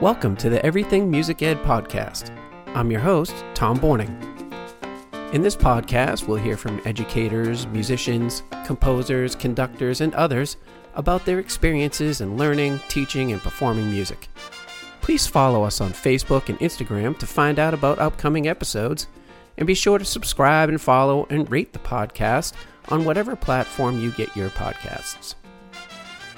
Welcome to the Everything Music Ed podcast. I'm your host, Tom Borning. In this podcast, we'll hear from educators, musicians, composers, conductors, and others about their experiences in learning, teaching, and performing music. Please follow us on Facebook and Instagram to find out about upcoming episodes, and be sure to subscribe and follow and rate the podcast on whatever platform you get your podcasts.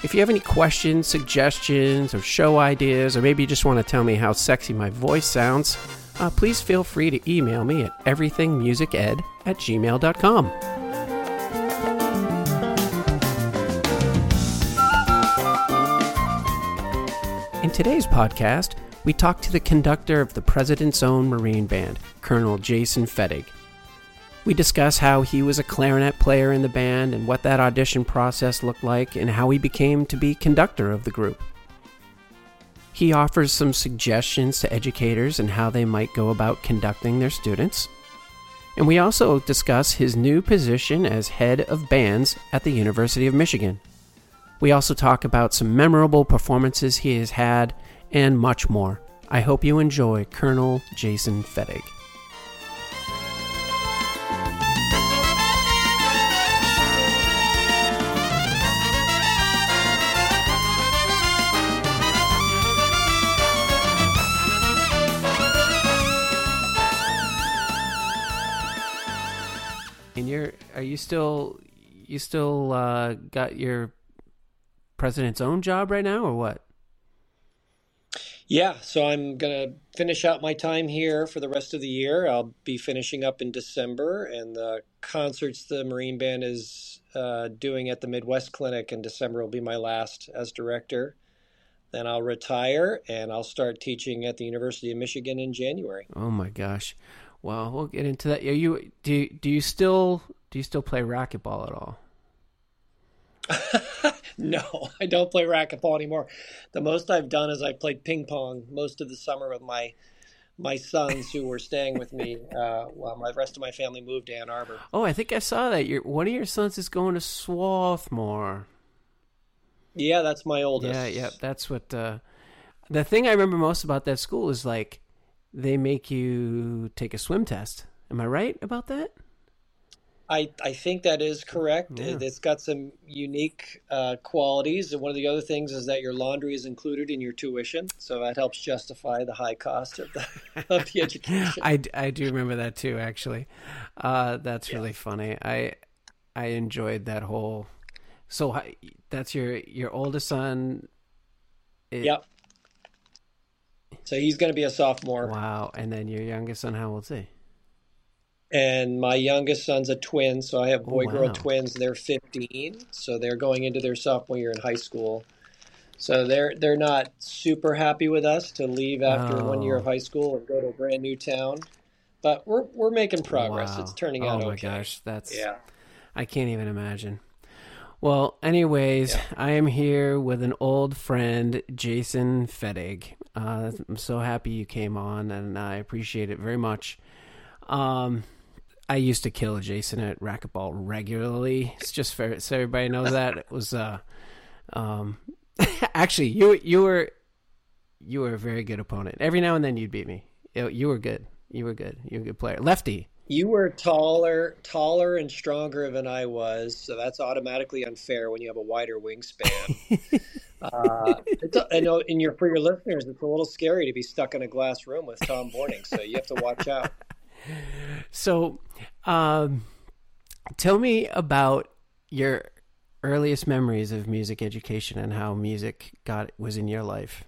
If you have any questions, suggestions, or show ideas, or maybe you just want to tell me how sexy my voice sounds, uh, please feel free to email me at everythingmusiced at gmail.com. In today's podcast, we talk to the conductor of the President's Own Marine Band, Colonel Jason Fettig. We discuss how he was a clarinet player in the band and what that audition process looked like and how he became to be conductor of the group. He offers some suggestions to educators and how they might go about conducting their students. And we also discuss his new position as head of bands at the University of Michigan. We also talk about some memorable performances he has had and much more. I hope you enjoy Colonel Jason Fettig. Are you still you still uh, got your president's own job right now or what? Yeah, so I'm going to finish out my time here for the rest of the year. I'll be finishing up in December, and the concerts the Marine Band is uh, doing at the Midwest Clinic in December will be my last as director. Then I'll retire and I'll start teaching at the University of Michigan in January. Oh my gosh. Well, we'll get into that. Are you do you, do you still do you still play racquetball at all? no, I don't play racquetball anymore. The most I've done is I played ping pong most of the summer with my my sons who were staying with me uh, while my rest of my family moved to Ann Arbor. Oh, I think I saw that. Your one of your sons is going to Swarthmore. Yeah, that's my oldest. Yeah, yeah, that's what. Uh, the thing I remember most about that school is like they make you take a swim test. Am I right about that? I, I think that is correct. Yeah. It's got some unique uh, qualities. And one of the other things is that your laundry is included in your tuition. So that helps justify the high cost of the, of the education. I, I do remember that too, actually. Uh, that's really funny. I I enjoyed that whole. So that's your your oldest son. It- Yep. So he's going to be a sophomore. Wow, and then your youngest son, how old is he? And my youngest son's a twin. So I have oh, boy girl wow. twins. They're 15. So they're going into their sophomore year in high school. So they're they're not super happy with us to leave after one year Oh. of high school and go to a brand new town. But we're we're making progress. Wow. It's turning out. oh out my okay. gosh, that's Yeah. I can't even imagine. Well, anyways, Yeah. I am here with an old friend, Jason Fettig. Uh, I'm so happy you came on, and I appreciate it very much. Um, I used to kill Jason at racquetball regularly. It's just fair, so everybody knows that it was. Uh, um, actually, you you were you were a very good opponent. Every now and then you'd beat me. You, were good. You were good. You were a good player. Lefty. You were taller, taller and stronger than I was, so that's automatically unfair when you have a wider wingspan. uh, I know, in your for your listeners, it's a little scary to be stuck in a glass room with Tom Borning, so you have to watch out. So, um, tell me about your earliest memories of music education and how music got was in your life.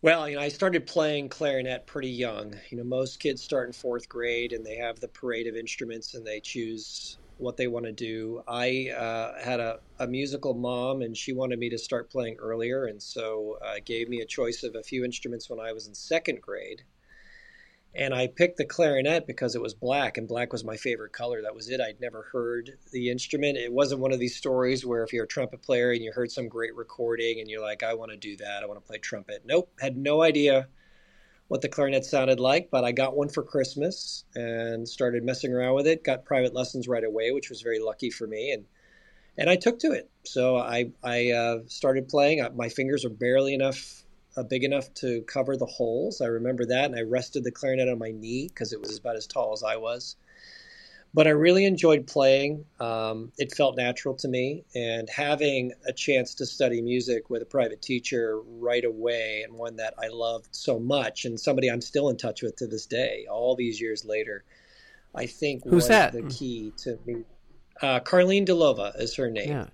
Well, you know, I started playing clarinet pretty young. You know, most kids start in fourth grade and they have the parade of instruments and they choose what they want to do. I uh, had a, a musical mom and she wanted me to start playing earlier, and so uh, gave me a choice of a few instruments when I was in second grade. And I picked the clarinet because it was black, and black was my favorite color. That was it. I'd never heard the instrument. It wasn't one of these stories where if you're a trumpet player and you heard some great recording and you're like, I want to do that, I want to play trumpet. Nope, had no idea what the clarinet sounded like, but I got one for Christmas and started messing around with it. Got private lessons right away, which was very lucky for me, and and I took to it. So I I uh, started playing. Uh, My fingers are barely enough uh, big enough to cover the holes. I remember that, and I rested the clarinet on my knee because it was about as tall as I was. But I really enjoyed playing. Um, it felt natural to me, and having a chance to study music with a private teacher right away, and one that I loved so much, and somebody I'm still in touch with to this day, all these years later, I think Who's was that? the key to me. Uh, Carlene Delova is her name. Yeah,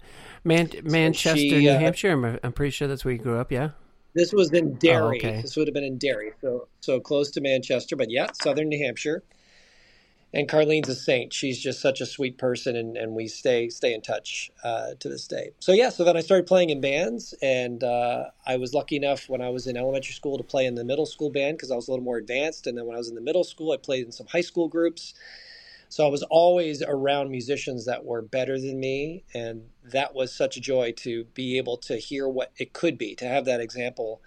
Man- Manchester, she, New uh, Hampshire. I'm, I'm pretty sure that's where you grew up. Yeah. This was in Derry. Oh, okay. This would have been in Derry, so so close to Manchester, but yeah, southern New Hampshire. And Carlene's a saint. She's just such a sweet person, and, and we stay stay in touch uh, to this day. So yeah, so then I started playing in bands, and uh, I was lucky enough when I was in elementary school to play in the middle school band because I was a little more advanced. And then when I was in the middle school, I played in some high school groups. So I was always around musicians that were better than me, and that was such a joy to be able to hear what it could be, to have that example,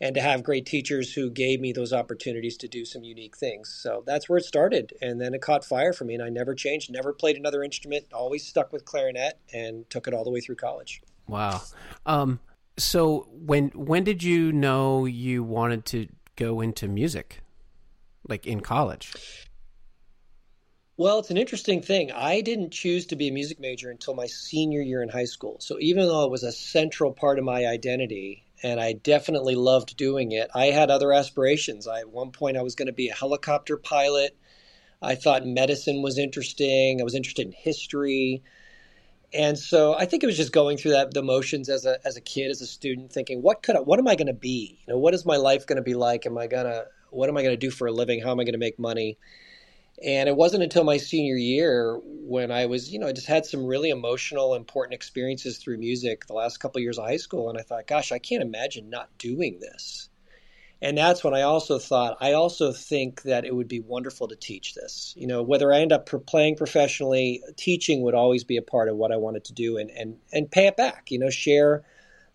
and to have great teachers who gave me those opportunities to do some unique things. So that's where it started, and then it caught fire for me, and I never changed, never played another instrument, always stuck with clarinet, and took it all the way through college. Wow. Um, so when when did you know you wanted to go into music, like in college? Well, it's an interesting thing. I didn't choose to be a music major until my senior year in high school. So even though it was a central part of my identity, and I definitely loved doing it, I had other aspirations. I, at one point, I was going to be a helicopter pilot. I thought medicine was interesting. I was interested in history. And so I think it was just going through that the motions as a as a kid, as a student, thinking, what could I, what am I going to be? You know, what is my life going to be like? Am I gonna what am I going to do for a living? How am I going to make money? And it wasn't until my senior year when I was, you know, I just had some really emotional, important experiences through music the last couple of years of high school. And I thought, gosh, I can't imagine not doing this. And that's when I also thought, I also think that it would be wonderful to teach this. You know, whether I end up playing professionally, teaching would always be a part of what I wanted to do and, and, and pay it back, you know, share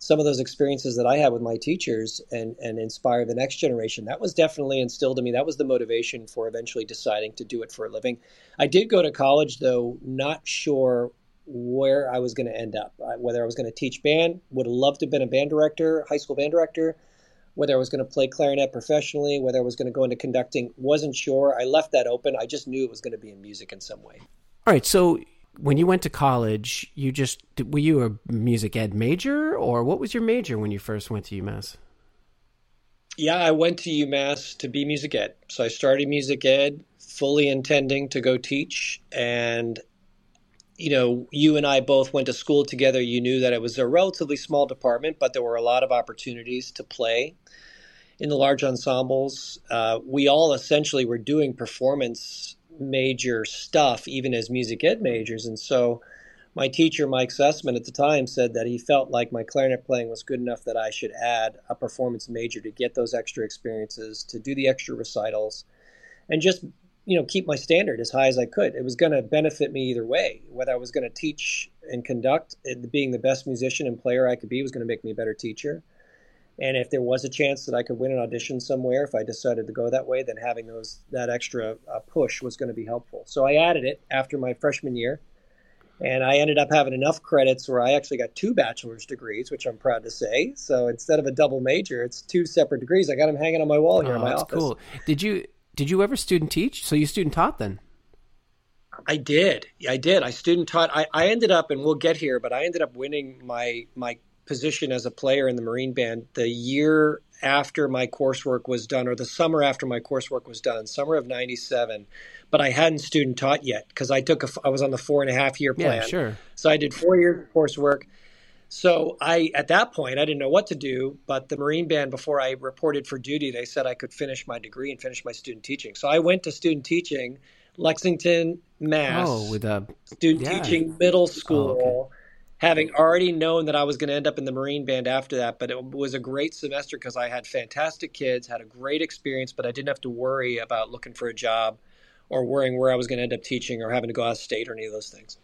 some of those experiences that I had with my teachers and, and inspire the next generation. That was definitely instilled in me. That was the motivation for eventually deciding to do it for a living. I did go to college, though, not sure where I was going to end up, whether I was going to teach band, would have loved to have been a band director, high school band director, whether I was going to play clarinet professionally, whether I was going to go into conducting, wasn't sure. I left that open. I just knew it was going to be in music in some way. All right. So when you went to college, you just were you a music ed major, or what was your major when you first went to UMass? Yeah, I went to UMass to be music ed. So I started music ed, fully intending to go teach. And, you know, you and I both went to school together. You knew that it was a relatively small department, but there were a lot of opportunities to play in the large ensembles. Uh, we all essentially were doing performance major stuff, even as music ed majors. And so, my teacher, Mike Sussman, at the time said that he felt like my clarinet playing was good enough that I should add a performance major to get those extra experiences, to do the extra recitals, and just you know keep my standard as high as I could. It was going to benefit me either way. Whether I was going to teach and conduct, being the best musician and player I could be was going to make me a better teacher. And if there was a chance that I could win an audition somewhere, if I decided to go that way, then having those that extra uh, push was going to be helpful. So I added it after my freshman year, and I ended up having enough credits where I actually got two bachelor's degrees, which I'm proud to say. So instead of a double major, it's two separate degrees. I got them hanging on my wall here oh, in my that's office. cool. Did you did you ever student teach? So you student taught then? I did. I did. I student taught. I, I ended up, and we'll get here, but I ended up winning my my position as a player in the Marine Band the year after my coursework was done, or the summer after my coursework was done, summer of '97. But I hadn't student taught yet because I took a, I was on the four and a half year plan. Yeah, sure. So I did four years of coursework. So I, at that point, I didn't know what to do. But the Marine Band, before I reported for duty, they said I could finish my degree and finish my student teaching. So I went to student teaching, Lexington, Mass. Oh, with a student yeah. teaching middle school. Oh, okay having already known that I was going to end up in the Marine Band after that. But it was a great semester because I had fantastic kids, had a great experience, but I didn't have to worry about looking for a job or worrying where I was going to end up teaching or having to go out of state or any of those things.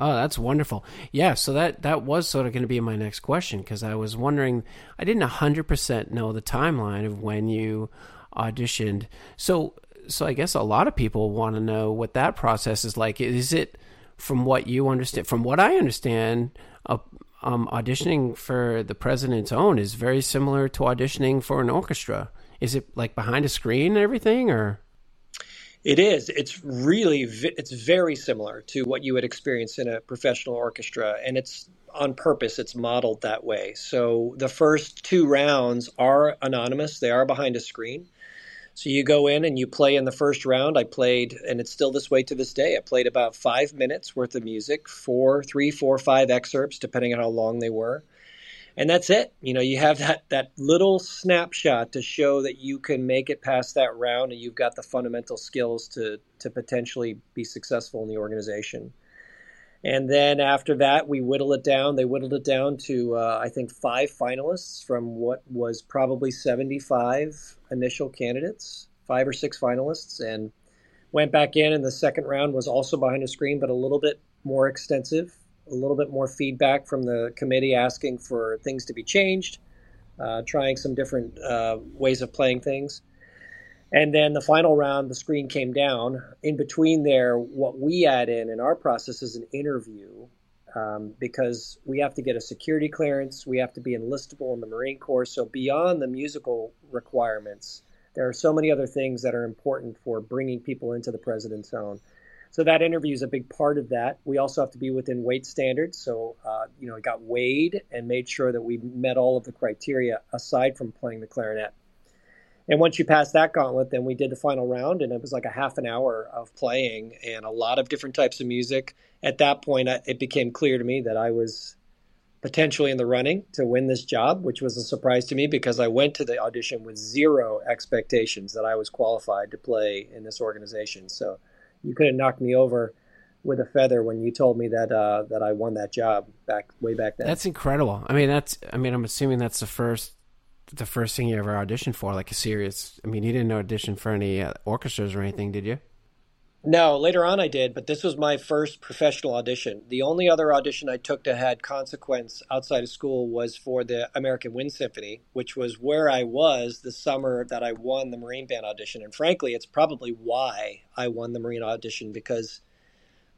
Oh, that's wonderful. Yeah, so that that was sort of going to be my next question because I was wondering I didn't 100% know the timeline of when you auditioned. So so I guess a lot of people want to know what that process is like. Is it from what you understand, from what I understand, a, um, auditioning for the president's own is very similar to auditioning for an orchestra. Is it like behind a screen and everything, or? It is. It's really. It's very similar to what you would experience in a professional orchestra, and it's on purpose. It's modeled that way. So the first two rounds are anonymous. They are behind a screen. So you go in and you play in the first round. I played, and it's still this way to this day. I played about five minutes worth of music, four, three, four, five excerpts, depending on how long they were. And that's it. You know, you have that that little snapshot to show that you can make it past that round, and you've got the fundamental skills to to potentially be successful in the organization. And then after that, we whittle it down. They whittled it down to, uh, I think, five finalists from what was probably 75 initial candidates, five or six finalists, and went back in. And the second round was also behind a screen, but a little bit more extensive, a little bit more feedback from the committee asking for things to be changed, uh, trying some different uh, ways of playing things. And then the final round, the screen came down. In between there, what we add in in our process is an interview um, because we have to get a security clearance. We have to be enlistable in the Marine Corps. So, beyond the musical requirements, there are so many other things that are important for bringing people into the president's own. So, that interview is a big part of that. We also have to be within weight standards. So, uh, you know, it got weighed and made sure that we met all of the criteria aside from playing the clarinet. And once you pass that gauntlet, then we did the final round, and it was like a half an hour of playing and a lot of different types of music. At that point, it became clear to me that I was potentially in the running to win this job, which was a surprise to me because I went to the audition with zero expectations that I was qualified to play in this organization. So you could have knocked me over with a feather when you told me that uh, that I won that job back way back then. That's incredible. I mean, that's I mean, I'm assuming that's the first the first thing you ever auditioned for, like a serious? I mean, you didn't audition for any uh, orchestras or anything, did you? No, later on I did, but this was my first professional audition. The only other audition I took that had consequence outside of school was for the American Wind Symphony, which was where I was the summer that I won the Marine Band audition. And frankly, it's probably why I won the Marine audition because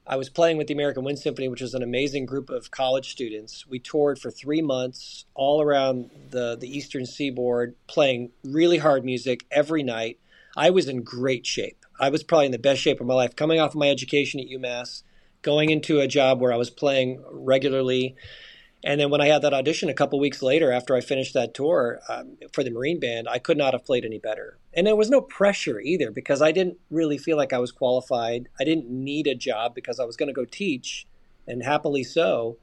I was playing with the American Wind Symphony, which was an amazing group of college students. We toured for three months all around the, the eastern seaboard, playing really hard music every night. I was in great shape. I was probably in the best shape of my life, coming off of my education at UMass, going into a job where I was playing regularly and then when I had that audition a couple weeks later, after I finished that tour um, for the Marine Band, I could not have played any better. And there was no pressure either because I didn't really feel like I was qualified. I didn't need a job because I was going to go teach, and happily so.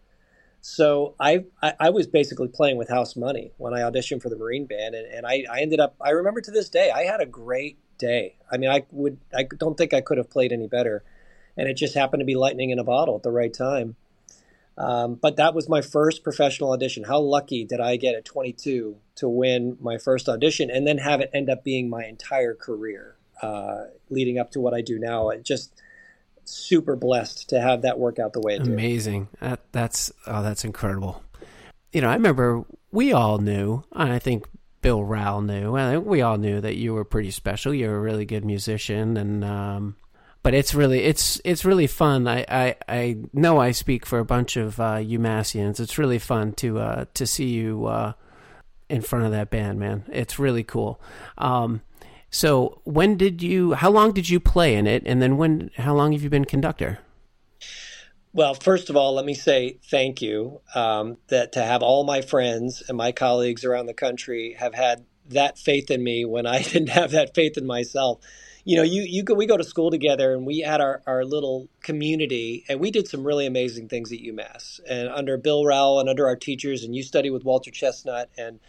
So I, I, I was basically playing with house money when I auditioned for the Marine Band, and, and I, I ended up. I remember to this day, I had a great day. I mean, I would I don't think I could have played any better, and it just happened to be lightning in a bottle at the right time. Um, but that was my first professional audition. How lucky did I get at 22 to win my first audition and then have it end up being my entire career uh, leading up to what I do now? It just super blessed to have that work out the way it did. Amazing. That, that's oh, that's incredible. You know, I remember we all knew, and I think Bill Rowell knew, and we all knew that you were pretty special. You're a really good musician, and um, but it's really it's it's really fun. I, I, I know I speak for a bunch of uh, UMassians. It's really fun to uh, to see you uh, in front of that band, man. It's really cool. Um, so when did you? How long did you play in it? And then when? How long have you been conductor? Well, first of all, let me say thank you um, that to have all my friends and my colleagues around the country have had that faith in me when I didn't have that faith in myself you know, you you go, we go to school together, and we had our, our little community, and we did some really amazing things at UMass, and under Bill Rowell and under our teachers, and you study with Walter Chesnut, and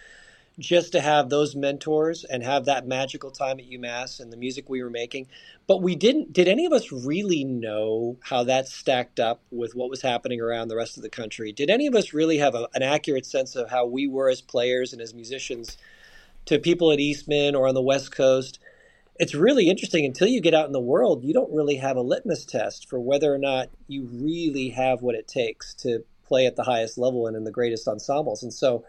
just to have those mentors and have that magical time at UMass and the music we were making. But we didn't. Did any of us really know how that stacked up with what was happening around the rest of the country? Did any of us really have a, an accurate sense of how we were as players and as musicians to people at Eastman or on the West Coast? It's really interesting until you get out in the world you don't really have a litmus test for whether or not you really have what it takes to play at the highest level and in the greatest ensembles. And so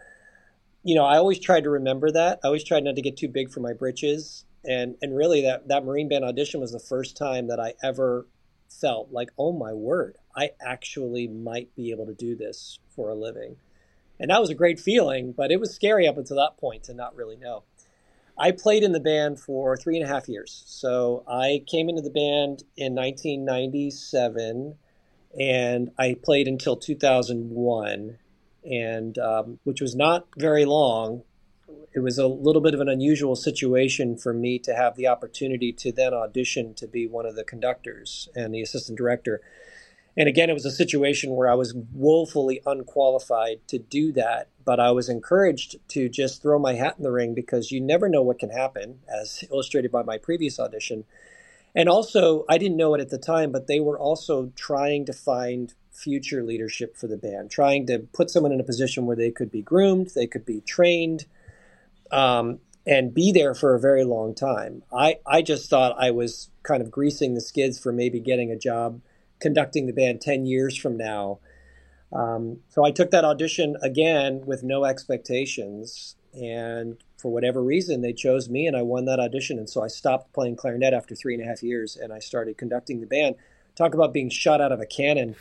you know i always tried to remember that. I always tried not to get too big for my britches. And and really that that marine band audition was the first time that i ever felt like oh my word i actually might be able to do this for a living. And that was a great feeling, but it was scary up until that point to not really know. I played in the band for three and a half years. So I came into the band in 1997 and I played until 2001, and um, which was not very long. It was a little bit of an unusual situation for me to have the opportunity to then audition to be one of the conductors and the assistant director. And again, it was a situation where I was woefully unqualified to do that, but I was encouraged to just throw my hat in the ring because you never know what can happen, as illustrated by my previous audition. And also, I didn't know it at the time, but they were also trying to find future leadership for the band, trying to put someone in a position where they could be groomed, they could be trained, um, and be there for a very long time. I, I just thought I was kind of greasing the skids for maybe getting a job conducting the band 10 years from now. Um, so I took that audition again with no expectations. And for whatever reason, they chose me and I won that audition. And so I stopped playing clarinet after three and a half years and I started conducting the band. Talk about being shot out of a cannon.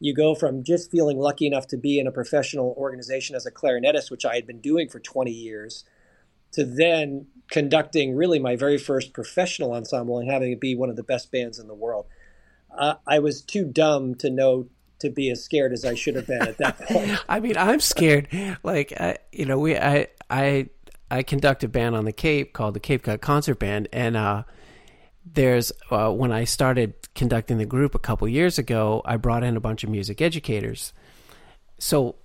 You go from just feeling lucky enough to be in a professional organization as a clarinetist, which I had been doing for 20 years, to then conducting really my very first professional ensemble and having it be one of the best bands in the world. Uh, I was too dumb to know to be as scared as I should have been at that point. I mean, I'm scared. Like, you know, we, I, I, I conduct a band on the Cape called the Cape Cod Concert Band, and uh, there's uh, when I started conducting the group a couple years ago, I brought in a bunch of music educators. So,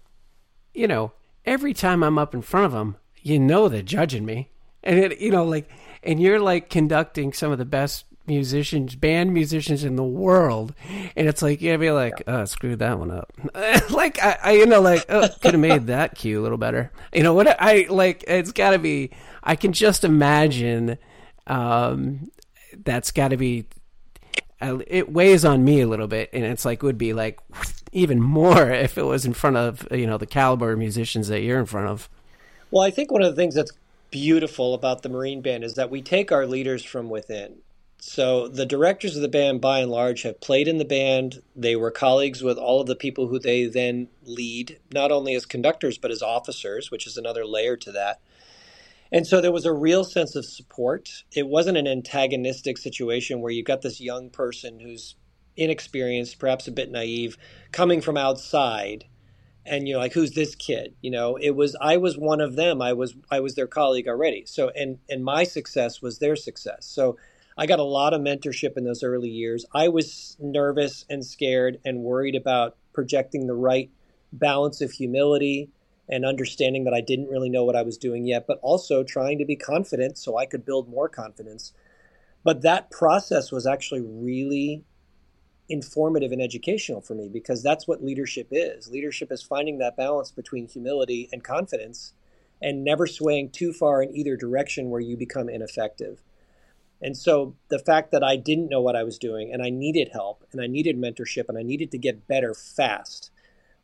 you know, every time I'm up in front of them, you know they're judging me, and it, you know, like, and you're like conducting some of the best musicians, band musicians in the world, and it's like you'd be like, oh, screw that one up. like I, I, you know, like oh, could have made that cue a little better. You know what? I like. It's got to be. I can just imagine. Um, that's got to be. Uh, it weighs on me a little bit, and it's like would be like even more if it was in front of you know the caliber of musicians that you're in front of. Well, I think one of the things that's beautiful about the Marine Band is that we take our leaders from within. So the directors of the band, by and large, have played in the band. They were colleagues with all of the people who they then lead, not only as conductors but as officers, which is another layer to that. And so there was a real sense of support. It wasn't an antagonistic situation where you've got this young person who's inexperienced, perhaps a bit naive, coming from outside and you're like who's this kid you know it was i was one of them i was i was their colleague already so and and my success was their success so I got a lot of mentorship in those early years. I was nervous and scared and worried about projecting the right balance of humility and understanding that I didn't really know what I was doing yet, but also trying to be confident so I could build more confidence. But that process was actually really informative and educational for me because that's what leadership is. Leadership is finding that balance between humility and confidence and never swaying too far in either direction where you become ineffective. And so the fact that I didn't know what I was doing and I needed help and I needed mentorship and I needed to get better fast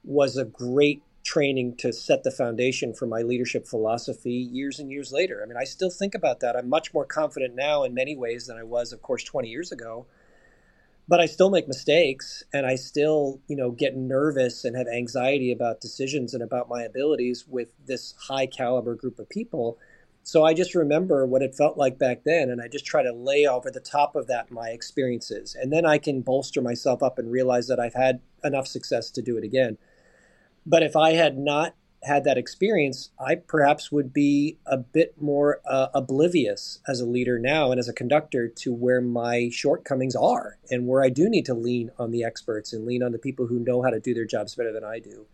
was a great training to set the foundation for my leadership philosophy years and years later. I mean, I still think about that. I'm much more confident now in many ways than I was, of course, 20 years ago. But I still make mistakes and I still, you know, get nervous and have anxiety about decisions and about my abilities with this high caliber group of people so I just remember what it felt like back then, and I just try to lay over the top of that my experiences. And then I can bolster myself up and realize that I've had enough success to do it again. But if I had not had that experience, I perhaps would be a bit more uh, oblivious as a leader now and as a conductor to where my shortcomings are and where I do need to lean on the experts and lean on the people who know how to do their jobs better than I do.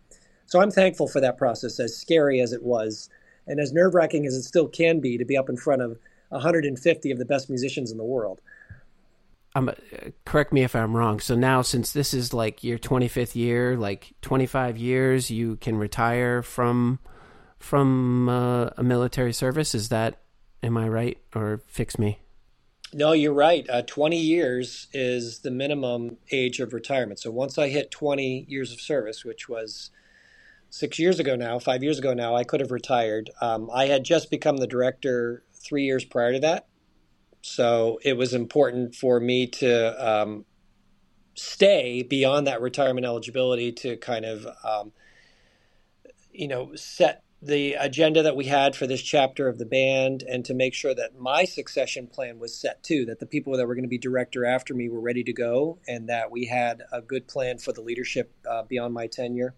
So I'm thankful for that process, as scary as it was and as nerve wracking as it still can be to be up in front of 150 of the best musicians in the world. Um, correct me if I'm wrong. So now, since this is like your 25th year, like 25 years, you can retire from from uh, a military service. Is that am I right or fix me? No, you're right. Uh, 20 years is the minimum age of retirement. So once I hit 20 years of service, which was six years ago now, five years ago now, I could have retired. Um, I had just become the director three years prior to that. So it was important for me to um, stay beyond that retirement eligibility to kind of um, you know, set the agenda that we had for this chapter of the band and to make sure that my succession plan was set too that the people that were going to be director after me were ready to go and that we had a good plan for the leadership uh, beyond my tenure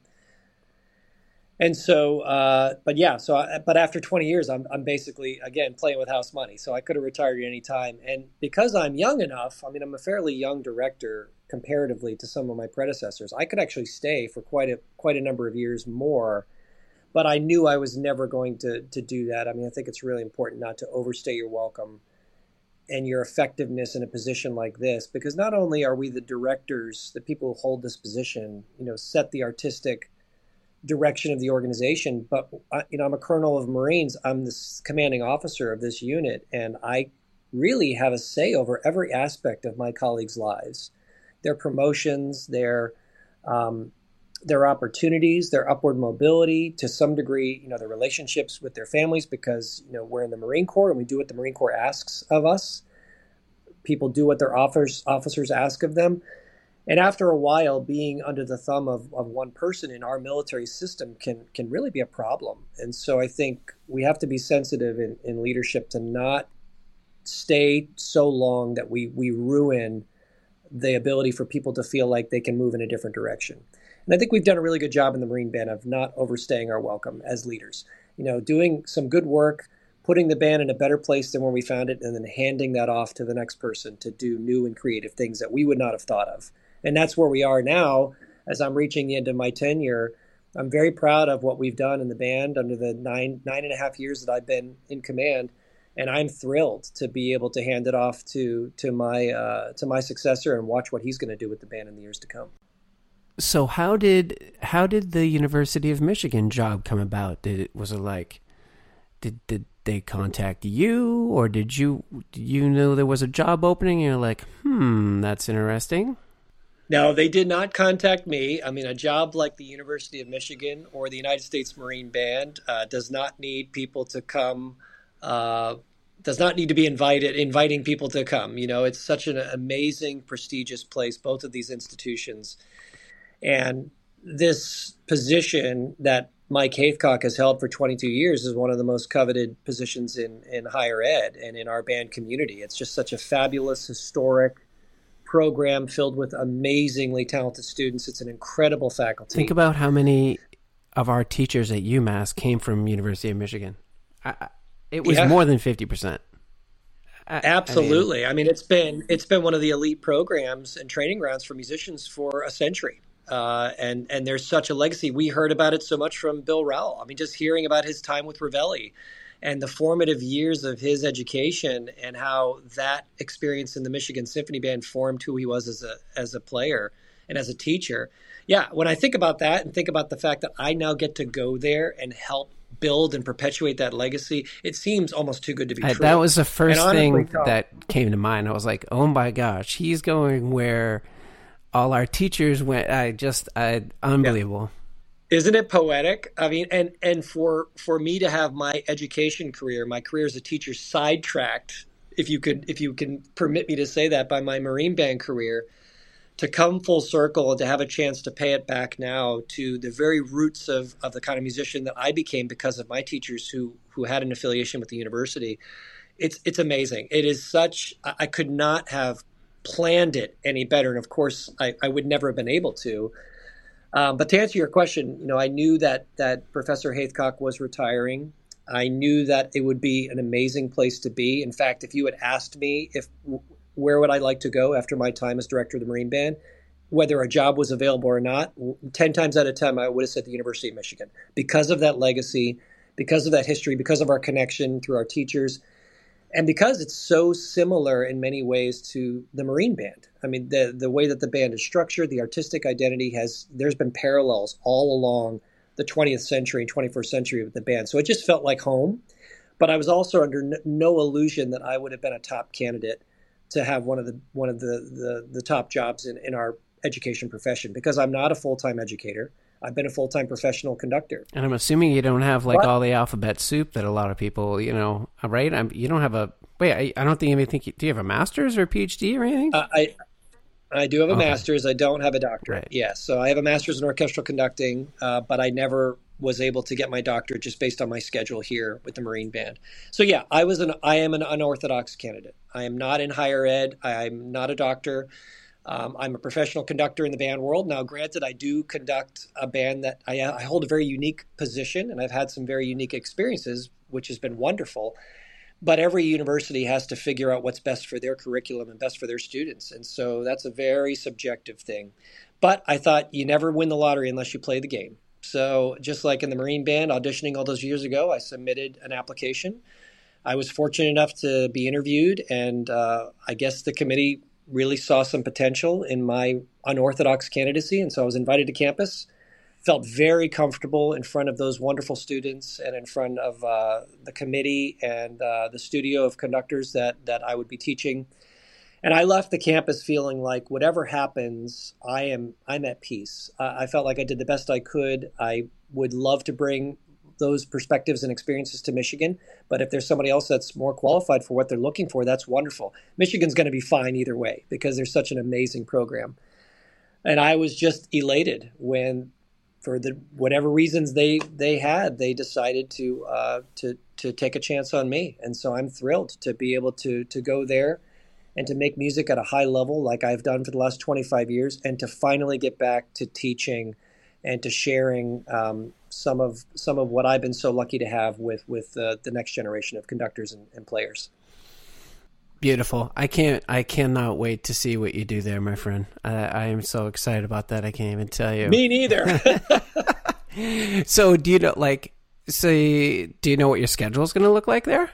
and so uh, but yeah so I, but after 20 years I'm, I'm basically again playing with house money. So i could have retired at any time. And because i'm young enough i mean i'm a fairly young director comparatively to some of my predecessors. I could actually stay for quite a quite a number of years more but I knew I was never going to to do that. I mean, I think it's really important not to overstay your welcome and your effectiveness in a position like this because not only are we the directors, the people who hold this position, you know, set the artistic direction of the organization, but I, you know, I'm a colonel of Marines. I'm the commanding officer of this unit, and I really have a say over every aspect of my colleagues' lives, their promotions, their um, their opportunities, their upward mobility, to some degree, you know, their relationships with their families, because you know we're in the Marine Corps and we do what the Marine Corps asks of us. People do what their officers officers ask of them, and after a while, being under the thumb of, of one person in our military system can can really be a problem. And so I think we have to be sensitive in, in leadership to not stay so long that we we ruin the ability for people to feel like they can move in a different direction. And I think we've done a really good job in the Marine Band of not overstaying our welcome as leaders. You know, doing some good work, putting the band in a better place than where we found it, and then handing that off to the next person to do new and creative things that we would not have thought of. And that's where we are now as I'm reaching the end of my tenure. I'm very proud of what we've done in the band under the nine nine and a half years that I've been in command, and I'm thrilled to be able to hand it off to to my uh, to my successor and watch what he's going to do with the band in the years to come. So how did how did the University of Michigan job come about? Did it was it like did did they contact you or did you you know there was a job opening and you're like, "Hmm, that's interesting." No, they did not contact me. I mean, a job like the University of Michigan or the United States Marine Band uh, does not need people to come. Uh, does not need to be invited, inviting people to come. You know, it's such an amazing, prestigious place. Both of these institutions, and this position that Mike Haithcock has held for 22 years is one of the most coveted positions in, in higher ed and in our band community. It's just such a fabulous, historic program filled with amazingly talented students. It's an incredible faculty. Think about how many of our teachers at UMass came from University of Michigan. I, it was yeah. more than 50%. Absolutely. I mean, I mean, it's been it's been one of the elite programs and training grounds for musicians for a century. Uh, and and there's such a legacy. We heard about it so much from Bill Rowell. I mean, just hearing about his time with Revelli and the formative years of his education and how that experience in the Michigan Symphony Band formed who he was as a as a player and as a teacher. Yeah, when I think about that and think about the fact that I now get to go there and help build and perpetuate that legacy, it seems almost too good to be true. That was the first thing that came to mind. I was like, "Oh my gosh, he's going where." all our teachers went. I just, I, unbelievable. Yeah. Isn't it poetic? I mean, and and for for me to have my education career, my career as a teacher, sidetracked, if you could, if you can permit me to say that, by my Marine Band career, to come full circle and to have a chance to pay it back now to the very roots of, of the kind of musician that I became because of my teachers who who had an affiliation with the university. It's it's amazing. It is such I could not have planned it any better. And of course, I, I would never have been able to. Um, but to answer your question, you know, I knew that that Professor Haithcock was retiring. I knew that it would be an amazing place to be. In fact, if you had asked me if where would I like to go after my time as director of the Marine Band, whether a job was available or not, ten times out of ten, I would have said the University of Michigan because of that legacy, because of that history, because of our connection through our teachers, and because it's so similar in many ways to the Marine Band. I mean, the the way that the band is structured, the artistic identity has there's been parallels all along the 20th century and 21st century with the band. So it just felt like home. But I was also under no illusion that I would have been a top candidate to have one of the one of the the, the top jobs in, in our education profession because I'm not a full time educator. I've been a full time professional conductor. And I'm assuming you don't have like all the alphabet soup that a lot of people, you know, right? I'm, you don't have a wait. I, I don't think you think. You, do you have a master's or a PhD or anything? Uh, I I do have a okay. master's. I don't have a doctorate. Right. Yes, so I have a master's in orchestral conducting, uh, but I never was able to get my doctorate just based on my schedule here with the Marine Band. So yeah, I was an I am an unorthodox candidate. I am not in higher ed. I'm not a doctor. Um, I'm a professional conductor in the band world. Now, granted, I do conduct a band that I, I hold a very unique position, and I've had some very unique experiences, which has been wonderful. But every university has to figure out what's best for their curriculum and best for their students, and so that's a very subjective thing. But I thought you never win the lottery unless you play the game. So, just like in the Marine Band auditioning all those years ago, I submitted an application. I was fortunate enough to be interviewed, and uh, I guess the committee really saw some potential in my unorthodox candidacy. And so I was invited to campus. Felt very comfortable in front of those wonderful students and in front of uh, the committee and uh, the studio of conductors that, that I would be teaching. And I left the campus feeling like whatever happens, I am I'm at peace. Uh, I felt like I did the best I could. I would love to bring those perspectives and experiences to Michigan. But if there's somebody else that's more qualified for what they're looking for, that's wonderful. Michigan's going to be fine either way because they're such an amazing program. And I was just elated when, for the whatever reasons they they had, they decided to uh, to to take a chance on me. And so I'm thrilled to be able to to go there and to make music at a high level like I've done for the last 25 years, and to finally get back to teaching and to sharing um, some of some of what I've been so lucky to have with with uh, the next generation of conductors and, and, players. Beautiful. I can't. I cannot wait to see what you do there, my friend. I, I am so excited about that. I can't even tell you. Me neither. so, do you know, like, so do you know what your schedule is going to look like there?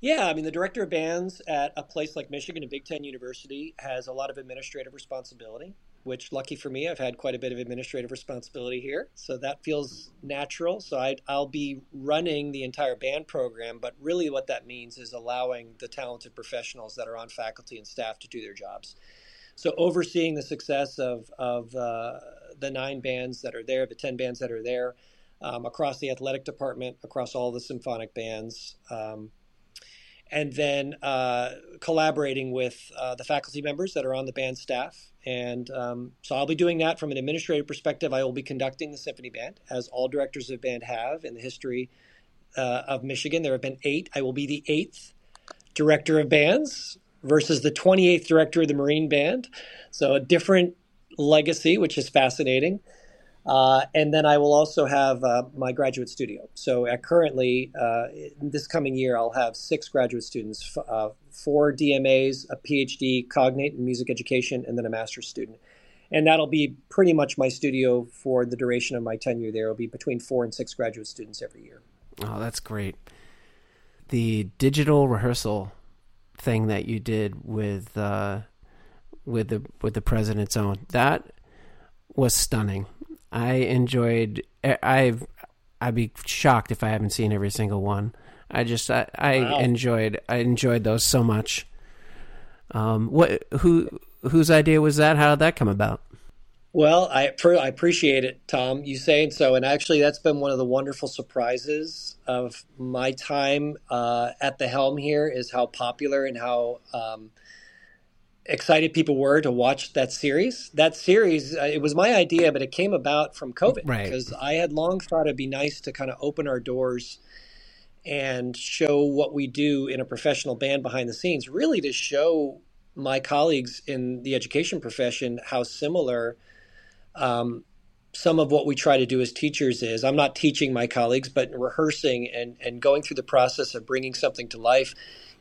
Yeah, I mean, the director of bands at a place like Michigan, a Big Ten university, has a lot of administrative responsibility which lucky for me, I've had quite a bit of administrative responsibility here. So that feels natural. So i will be running the entire band program, but really what that means is allowing the talented professionals that are on faculty and staff to do their jobs. So overseeing the success of, of uh, the nine bands that are there, the 10 bands that are there, um, across the athletic department, across all the symphonic bands. Um, and then uh, collaborating with uh, the faculty members that are on the band staff. And um, so I'll be doing that from an administrative perspective. I will be conducting the symphony band, as all directors of band have in the history uh, of Michigan. There have been eight. I will be the eighth director of bands versus the 28th director of the Marine Band. So a different legacy, which is fascinating. Uh, and then I will also have uh, my graduate studio. So currently, uh, this coming year, I'll have six graduate students, uh, four DMAs, a PhD, cognate in music education, and then a master's student. And that'll be pretty much my studio for the duration of my tenure there. It'll be between four and six graduate students every year. Oh, that's great. The digital rehearsal thing that you did with uh, with the with the president's own that was stunning I enjoyed. I've. I'd be shocked if I haven't seen every single one. I just. I, I wow. enjoyed. I enjoyed those so much. Um. What? Who? Whose idea was that? How did that come about? Well, I, I appreciate it, Tom, you saying so. And actually, that's been one of the wonderful surprises of my time uh, at the helm here is how popular and how um, excited people were to watch that series. That series, uh, it was my idea, but it came about from COVID right. because I had long thought it'd be nice to kind of open our doors and show what we do in a professional band behind the scenes, really to show my colleagues in the education profession how similar um, some of what we try to do as teachers is. I'm not teaching my colleagues, but rehearsing and, and going through the process of bringing something to life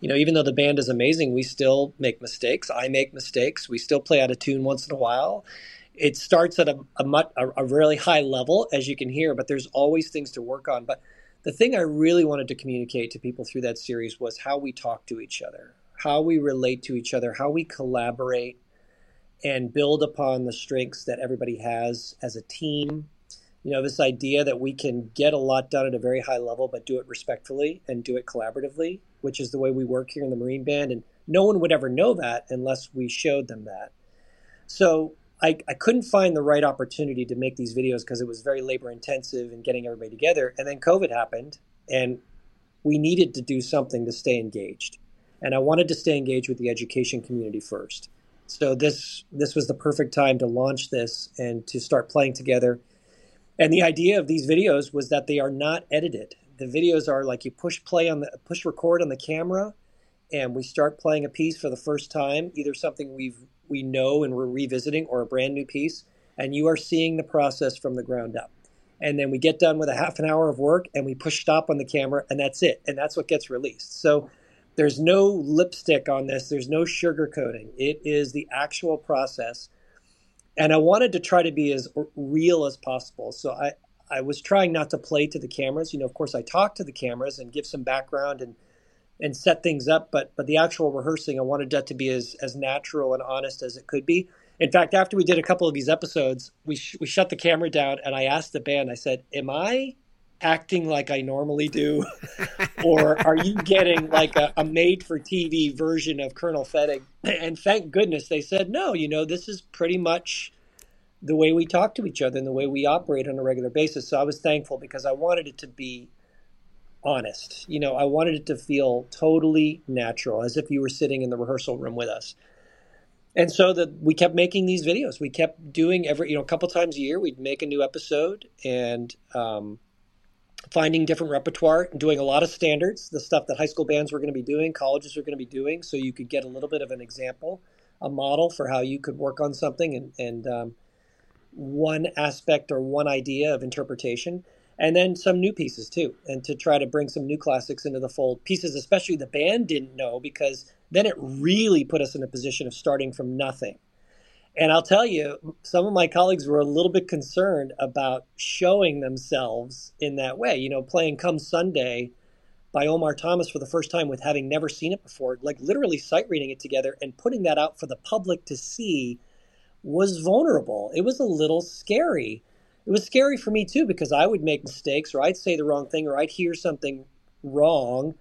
you know, even though the band is amazing, we still make mistakes. I make mistakes. We still play out of tune once in a while. It starts at a, a, a, a really high level, as you can hear, but there's always things to work on. But the thing I really wanted to communicate to people through that series was how we talk to each other, how we relate to each other, how we collaborate and build upon the strengths that everybody has as a team. You know, this idea that we can get a lot done at a very high level, but do it respectfully and do it collaboratively which is the way we work here in the Marine Band. And no one would ever know that unless we showed them that. So I, I couldn't find the right opportunity to make these videos because it was very labor intensive and getting everybody together. And then COVID happened, and we needed to do something to stay engaged. And I wanted to stay engaged with the education community first. So this this was the perfect time to launch this and to start playing together And the idea of these videos was that they are not edited. The videos are like you push play on the push record on the camera, and we start playing a piece for the first time, either something we've we know and we're revisiting, or a brand new piece, and you are seeing the process from the ground up. And then we get done with a half an hour of work, and we push stop on the camera, and that's it, and that's what gets released. So there's no lipstick on this. There's no sugarcoating. It is the actual process and I wanted to try to be as real as possible. So I, I was trying not to play to the cameras. You know, of course, I talk to the cameras and give some background and and set things up, but but the actual rehearsing, I wanted that to be as as natural and honest as it could be. In fact, after we did a couple of these episodes, we sh- we shut the camera down, and I asked the band. I said, "Am I acting like I normally do, or are you getting like a, a made for TV version of Colonel Fettig? And thank goodness they said no. You know, this is pretty much the way we talk to each other and the way we operate on a regular basis. So I was thankful because I wanted it to be honest. You know, I wanted it to feel totally natural, as if you were sitting in the rehearsal room with us. And so that we kept making these videos. We kept doing every, you know, a couple times a year. We'd make a new episode, and um, finding different repertoire, and doing a lot of standards, the stuff that high school bands were going to be doing, colleges were going to be doing, so you could get a little bit of an example, a model for how you could work on something, and, and um, one aspect or one idea of interpretation. And then some new pieces too, and to try to bring some new classics into the fold. Pieces, especially the band didn't know, because then it really put us in a position of starting from nothing and I'll tell you, some of my colleagues were a little bit concerned about showing themselves in that way. You know, playing Come Sunday by Omar Thomas for the first time with having never seen it before, like literally sight reading it together and putting that out for the public to see was vulnerable. It was a little scary. It was scary for me too because I would make mistakes or I'd say the wrong thing or I'd hear something wrong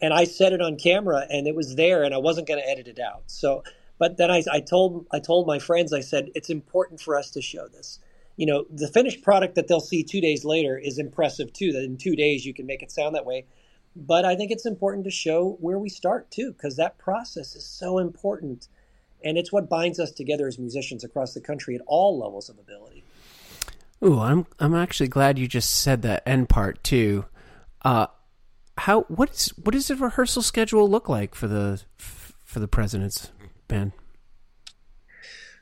and I said it on camera and it was there and I wasn't going to edit it out. So but then I, I told I told my friends, I said, it's important for us to show this. You know, the finished product that they'll see two days later is impressive too. That in two days you can make it sound that way. But I think it's important to show where we start too, because that process is so important. And it's what binds us together as musicians across the country at all levels of ability. Ooh, I'm I'm actually glad you just said that end part too. Uh, how what is what does the rehearsal schedule look like for the for the presidents band?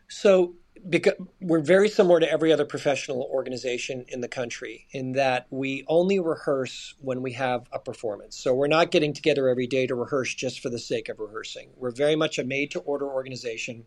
So, because we're very similar to every other professional organization in the country in that we only rehearse when we have a performance. So we're not getting together every day to rehearse just for the sake of rehearsing. We're very much a made to order organization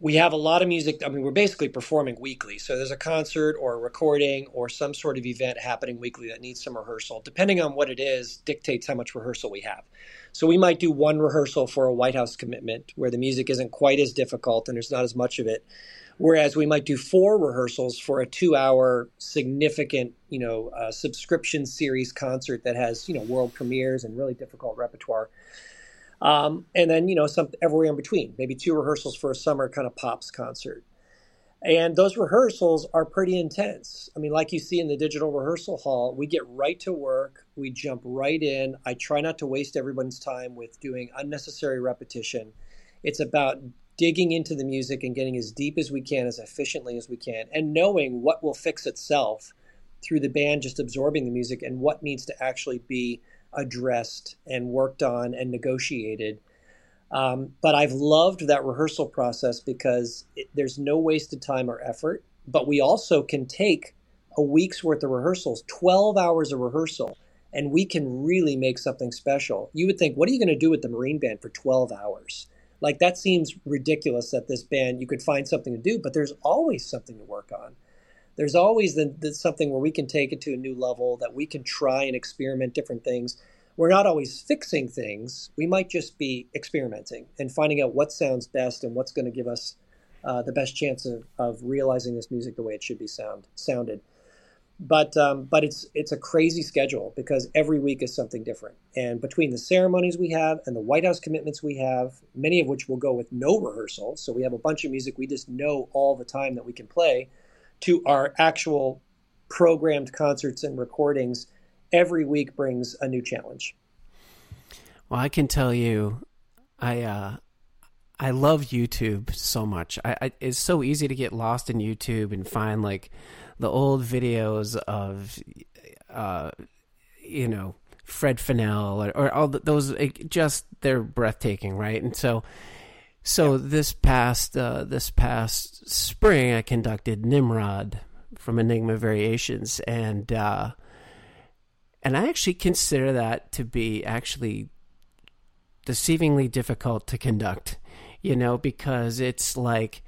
we have a lot of music. I mean, we're basically performing weekly. So there's a concert or a recording or some sort of event happening weekly that needs some rehearsal. Depending on what it is, dictates how much rehearsal we have. So we might do one rehearsal for a White House commitment where the music isn't quite as difficult and there's not as much of it. Whereas we might do four rehearsals for a two-hour significant, you know, uh, subscription series concert that has, you know, world premieres and really difficult repertoire. Um, and then, you know, some everywhere in between, maybe two rehearsals for a summer kind of pops concert. And those rehearsals are pretty intense. I mean, like you see in the digital rehearsal hall, we get right to work, we jump right in. I try not to waste everyone's time with doing unnecessary repetition. It's about digging into the music and getting as deep as we can, as efficiently as we can, and knowing what will fix itself through the band just absorbing the music and what needs to actually be addressed and worked on and negotiated. Um, but I've loved that rehearsal process because it, there's no wasted time or effort. But we also can take a week's worth of rehearsals, 12 hours of rehearsal, and we can really make something special. You would think, what are you going to do with the Marine Band for 12 hours? Like, that seems ridiculous that this band, you could find something to do, but there's always something to work on there's always the, the, something where we can take it to a new level that we can try and experiment different things we're not always fixing things. We might just be experimenting and finding out what sounds best and what's going to give us uh, the best chance of, of realizing this music the way it should be sound sounded. But um, but it's it's a crazy schedule because every week is something different. And between the ceremonies we have and the white house commitments we have many of which will go with no rehearsal so we have a bunch of music we just know all the time that we can play to our actual programmed concerts and recordings every week brings a new challenge. Well, I can tell you, I uh, I love YouTube so much. I, I, it's so easy to get lost in YouTube and find like the old videos of, uh, you know, Fred Fennell or, or all the, those. Just they're breathtaking, right? And so, so yeah. this past uh, this past spring, I conducted Nimrod from Enigma Variations, and uh, and I actually consider that to be actually deceivingly difficult to conduct, you know, because it's like,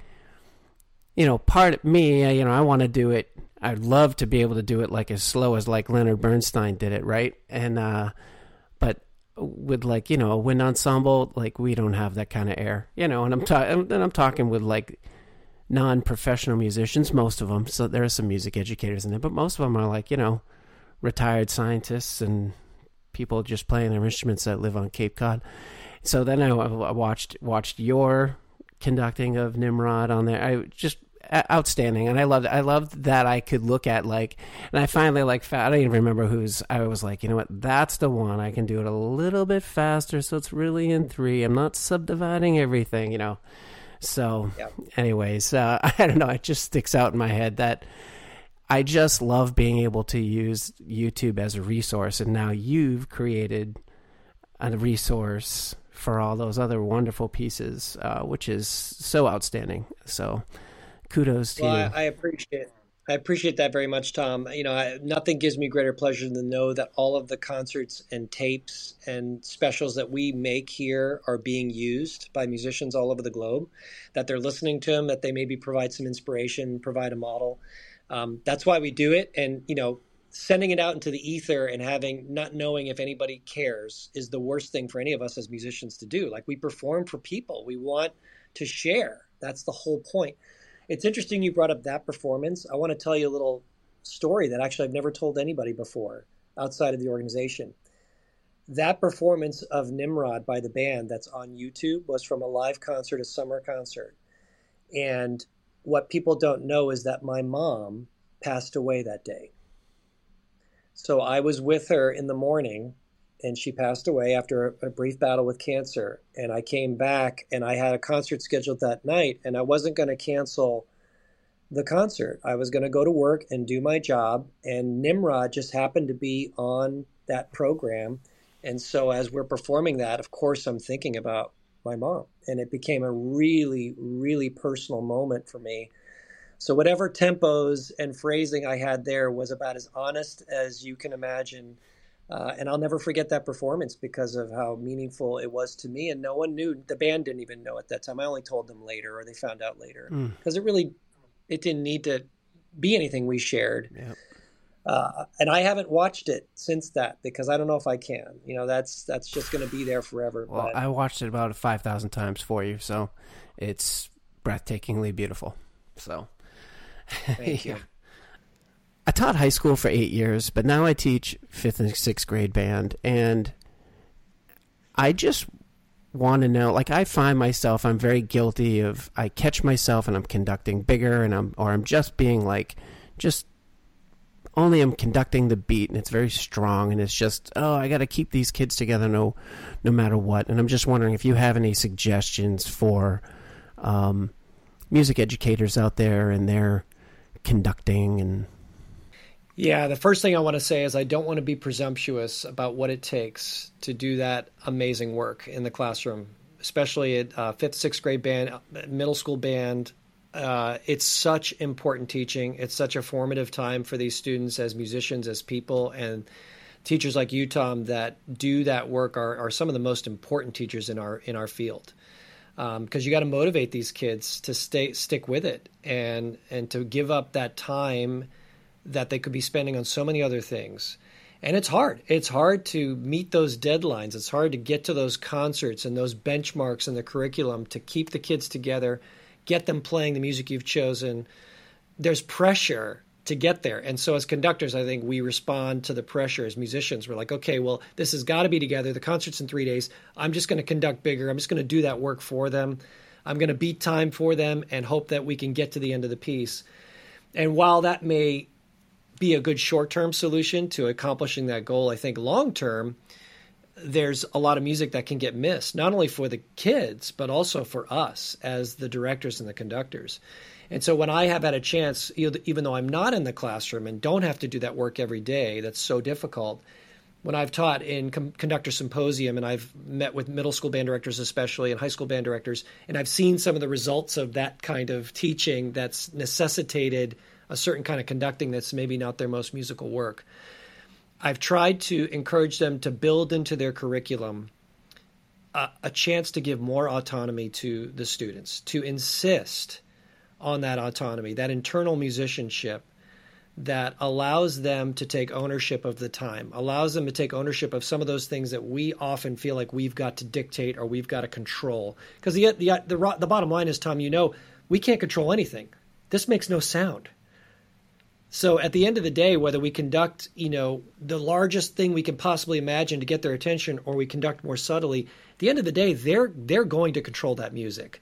you know, part of me, you know, I want to do it. I'd love to be able to do it like as slow as like Leonard Bernstein did it, right? And uh, but with like you know a wind ensemble, like we don't have that kind of air, you know. And I'm talking, and I'm talking with like non-professional musicians, most of them. So there are some music educators in there, but most of them are like you know retired scientists and people just playing their instruments that live on Cape Cod. So then I watched watched your conducting of Nimrod on there. I just outstanding, and I loved I loved that I could look at like, and I finally like I don't even remember who's. I was like, you know what, that's the one. I can do it a little bit faster, so it's really in three. I'm not subdividing everything, you know. So, yep. anyways, uh, I don't know. It just sticks out in my head that I just love being able to use YouTube as a resource, and now you've created a resource for all those other wonderful pieces, uh, which is so outstanding. So, kudos to well, you. I, I appreciate. I appreciate that very much, Tom. You know, I, nothing gives me greater pleasure than to know that all of the concerts and tapes and specials that we make here are being used by musicians all over the globe. That they're listening to them, that they maybe provide some inspiration, provide a model. Um, that's why we do it. And, you know, sending it out into the ether and having not knowing if anybody cares is the worst thing for any of us as musicians to do. Like we perform for people, we want to share. That's the whole point. It's interesting you brought up that performance. I want to tell you a little story that actually I've never told anybody before outside of the organization. That performance of Nimrod by the band that's on YouTube was from a live concert, a summer concert. And what people don't know is that my mom passed away that day. So I was with her in the morning and she passed away after a, brief battle with cancer. And I came back and I had a concert scheduled that night and I wasn't going to cancel the concert. I was going to go to work and do my job. And Nimrod just happened to be on that program. And so as we're performing that, of course, I'm thinking about my mom. And it became a really, really personal moment for me. So, whatever tempos and phrasing I had there was about as honest as you can imagine. Uh, and I'll never forget that performance because of how meaningful it was to me. And no one knew. The band didn't even know at that time. I only told them later, or they found out later, because mm. it really, it didn't need to be anything we shared. Yep. Uh, and I haven't watched it since that because I don't know if I can. You know, that's that's just going to be there forever. Well, but... I watched it about five thousand times for you, so it's breathtakingly beautiful. So, thank you. I taught high school for eight years, but now I teach fifth and sixth grade band, and I just want to know. Like, I find myself, I'm very guilty of. I catch myself, and I'm conducting bigger, and I'm or I'm just being like, just only I'm conducting the beat and it's very strong and it's just oh I got to keep these kids together no no matter what. And I'm just wondering if you have any suggestions for um, music educators out there and their conducting and yeah, the first thing I want to say is I don't want to be presumptuous about what it takes to do that amazing work in the classroom, especially at uh, fifth, sixth grade band, middle school band, uh, it's such important teaching. It's such a formative time for these students as musicians, as people, and teachers like you, Tom, that do that work are, are some of the most important teachers in our in our field. Because um, you got to motivate these kids to stay stick with it and and to give up that time that they could be spending on so many other things. And it's hard. It's hard to meet those deadlines. It's hard to get to those concerts and those benchmarks in the curriculum to keep the kids together get them playing the music you've chosen. There's pressure to get there. And so as conductors, I think we respond to the pressure as musicians. We're like, okay, well, this has got to be together. The concert's in three days. I'm just going to conduct bigger. I'm just going to do that work for them. I'm going to beat time for them and hope that we can get to the end of the piece. And while that may be a good short term solution to accomplishing that goal, I think long term, there's a lot of music that can get missed, not only for the kids, but also for us as the directors and the conductors. And so when I have had a chance, even though I'm not in the classroom and don't have to do that work every day, that's so difficult. When I've taught in conductor symposium and I've met with middle school band directors, especially and high school band directors, and I've seen some of the results of that kind of teaching that's necessitated a certain kind of conducting that's maybe not their most musical work. I've tried to encourage them to build into their curriculum a, a chance to give more autonomy to the students, to insist on that autonomy, that internal musicianship that allows them to take ownership of the time, allows them to take ownership of some of those things that we often feel like we've got to dictate or we've got to control. Because the, the, the, the bottom line is, Tom, you know, we can't control anything. This makes no sound. So at the end of the day, whether we conduct, you know, the largest thing we can possibly imagine to get their attention or we conduct more subtly, at the end of the day, they're they're going to control that music.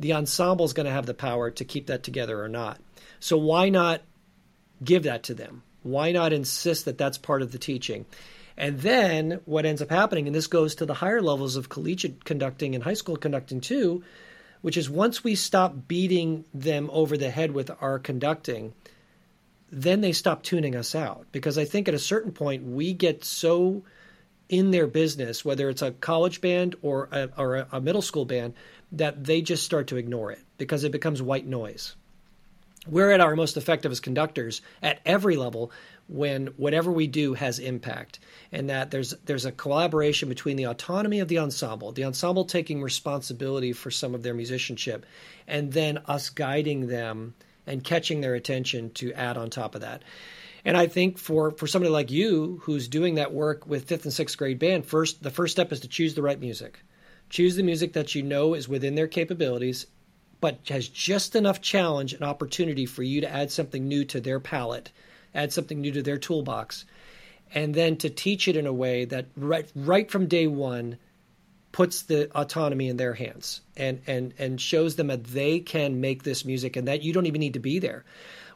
The ensemble is going to have the power to keep that together or not. So why not give that to them? Why not insist that that's part of the teaching? And then what ends up happening, and this goes to the higher levels of collegiate conducting and high school conducting too, which is once we stop beating them over the head with our conducting, then they stop tuning us out because I think at a certain point we get so in their business, whether it's a college band or a, or a middle school band, that they just start to ignore it because it becomes white noise. We're at our most effective as conductors at every level when whatever we do has impact, and that there's there's a collaboration between the autonomy of the ensemble, the ensemble taking responsibility for some of their musicianship, and then us guiding them and catching their attention to add on top of that. And I think for, for somebody like you who's doing that work with fifth and sixth grade band, first the first step is to choose the right music. Choose the music that you know is within their capabilities, but has just enough challenge and opportunity for you to add something new to their palette, add something new to their toolbox, and then to teach it in a way that right right from day one puts the autonomy in their hands and and and shows them that they can make this music and that you don't even need to be there.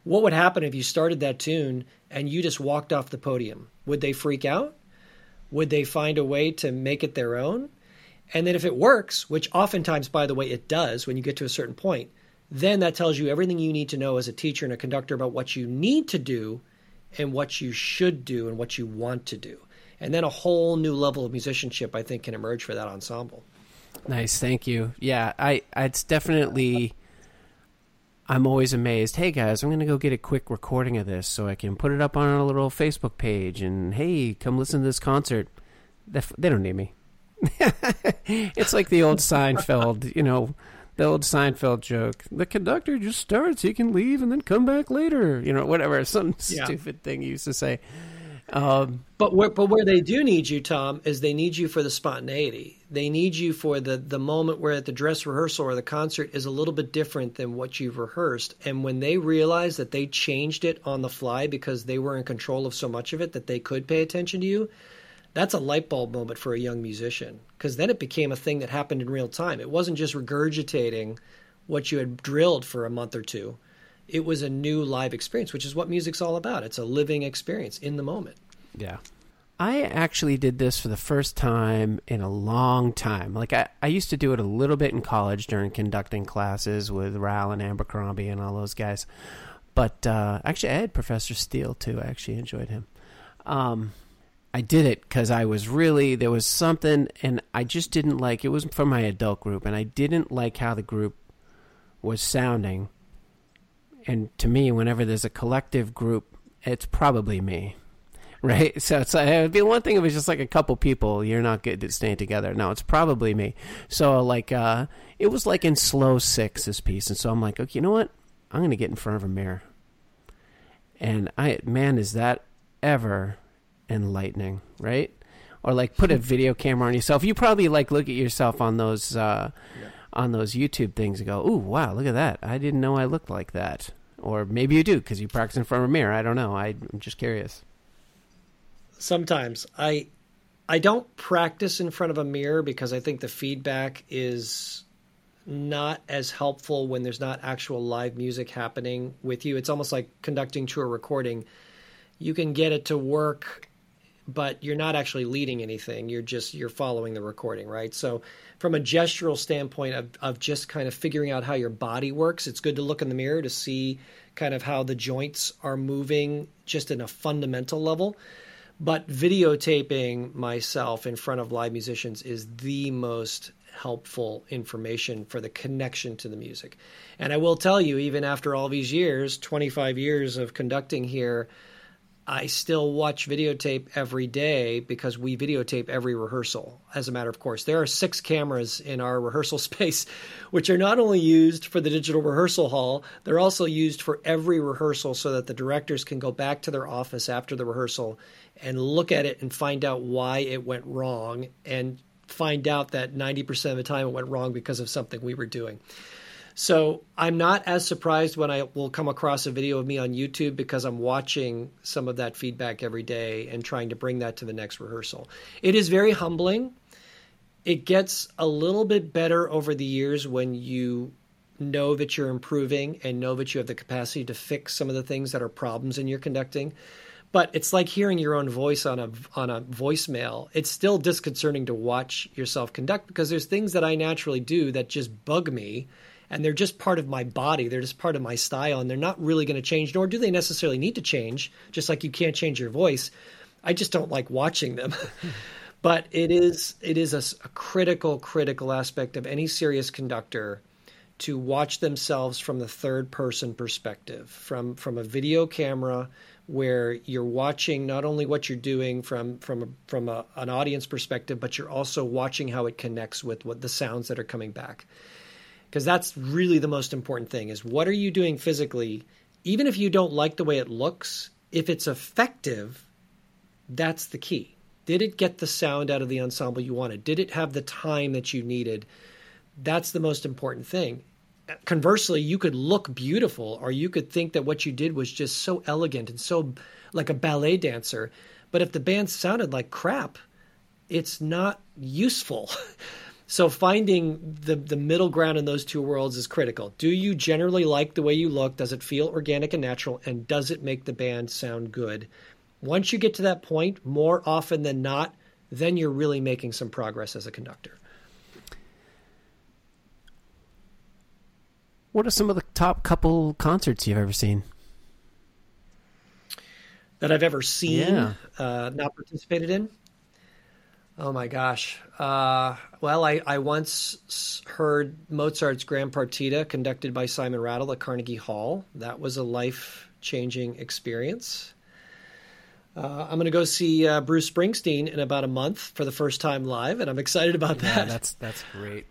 What would happen if you started that tune and you just walked off the podium? Would they freak out? Would they find a way to make it their own? And then if it works, which oftentimes by the way it does when you get to a certain point, then that tells you everything you need to know as a teacher and a conductor about what you need to do and what you should do and what you want to do and then a whole new level of musicianship I think can emerge for that ensemble. Nice, thank you. Yeah, I it's definitely I'm always amazed. Hey guys, I'm going to go get a quick recording of this so I can put it up on a little Facebook page and hey, come listen to this concert. They don't need me. it's like the old Seinfeld, you know, the old Seinfeld joke. The conductor just starts, he can leave and then come back later, you know, whatever, some yeah. stupid thing he used to say. Um, but where, but where they do need you, Tom, is they need you for the spontaneity. They need you for the the moment where at the dress rehearsal or the concert is a little bit different than what you've rehearsed. And when they realize that they changed it on the fly because they were in control of so much of it that they could pay attention to you, that's a light bulb moment for a young musician because then it became a thing that happened in real time. It wasn't just regurgitating what you had drilled for a month or two it was a new live experience, which is what music's all about. It's a living experience in the moment. Yeah. I actually did this for the first time in a long time. Like I, I used to do it a little bit in college during conducting classes with Ral and Abercrombie and all those guys. But uh, actually, I had Professor Steele too. I actually enjoyed him. Um, I did it because I was really there was something, and I just didn't like it. Was from my adult group, and I didn't like how the group was sounding and to me, whenever there's a collective group, it's probably me, right? So it's like, it'd be one thing if it was just like a couple people, you're not good at staying together. No, it's probably me. So like, uh, it was like in slow six this piece, and so I'm like, okay, you know what? I'm gonna get in front of a mirror, and I man, is that ever enlightening, right? Or like put a video camera on yourself. You probably like look at yourself on those. Uh, yeah on those YouTube things and go, "Ooh, wow, look at that! I didn't know I looked like that." Or maybe you do because you practice in front of a mirror. I don't know. I, I'm just curious. Sometimes I I don't practice in front of a mirror because I think the feedback is not as helpful when there's not actual live music happening with you. It's almost like conducting to a recording. You can get it to work but you're not actually leading anything. You're just you're following the recording, right? So from a gestural standpoint of, of just kind of figuring out how your body works, it's good to look in the mirror to see kind of how the joints are moving just in a fundamental level. But videotaping myself in front of live musicians is the most helpful information for the connection to the music. And I will tell you, even after all these years, 25 years of conducting here, I still watch videotape every day because we videotape every rehearsal. As a matter of course, there are six cameras in our rehearsal space, which are not only used for the digital rehearsal hall, they're also used for every rehearsal so that the directors can go back to their office after the rehearsal and look at it and find out why it went wrong and find out that 90% of the time it went wrong because of something we were doing. So I'm not as surprised when I will come across a video of me on YouTube because I'm watching some of that feedback every day and trying to bring that to the next rehearsal. It is very humbling. It gets a little bit better over the years when you know that you're improving and know that you have the capacity to fix some of the things that are problems in your conducting. But it's like hearing your own voice on a on a voicemail. It's still disconcerting to watch yourself conduct because there's things that I naturally do that just bug me and they're just part of my body. They're just part of my style, and they're not really going to change, nor do they necessarily need to change. Just like you can't change your voice, I just don't like watching them. but it is it is a, a critical critical aspect of any serious conductor to watch themselves from the third person perspective, from from a video camera where you're watching not only what you're doing from from a, from a, an audience perspective, but you're also watching how it connects with what the sounds that are coming back because that's really the most important thing is what are you doing physically? Even if you don't like the way it looks if it's effective that's the key. Did it get the sound out of the ensemble you wanted? Did it have the time that you needed? That's the most important thing. Conversely you could look beautiful or you could think that what you did was just so elegant and so like a ballet dancer. But if the band sounded like crap it's not useful So finding the the middle ground in those two worlds is critical. Do you generally like the way you look? Does it feel organic and natural? And does it make the band sound good? Once you get to that point, more often than not, then you're really making some progress as a conductor. What are some of the top couple concerts you've ever seen? That I've ever seen, yeah. uh, not participated in? Oh my gosh. Uh, well, I, I once heard Mozart's Grand Partita conducted by Simon Rattle at Carnegie Hall. That was a life changing experience. Uh, I'm going to go see uh, Bruce Springsteen in about a month for the first time live, and I'm excited about that. Yeah, that's that's great.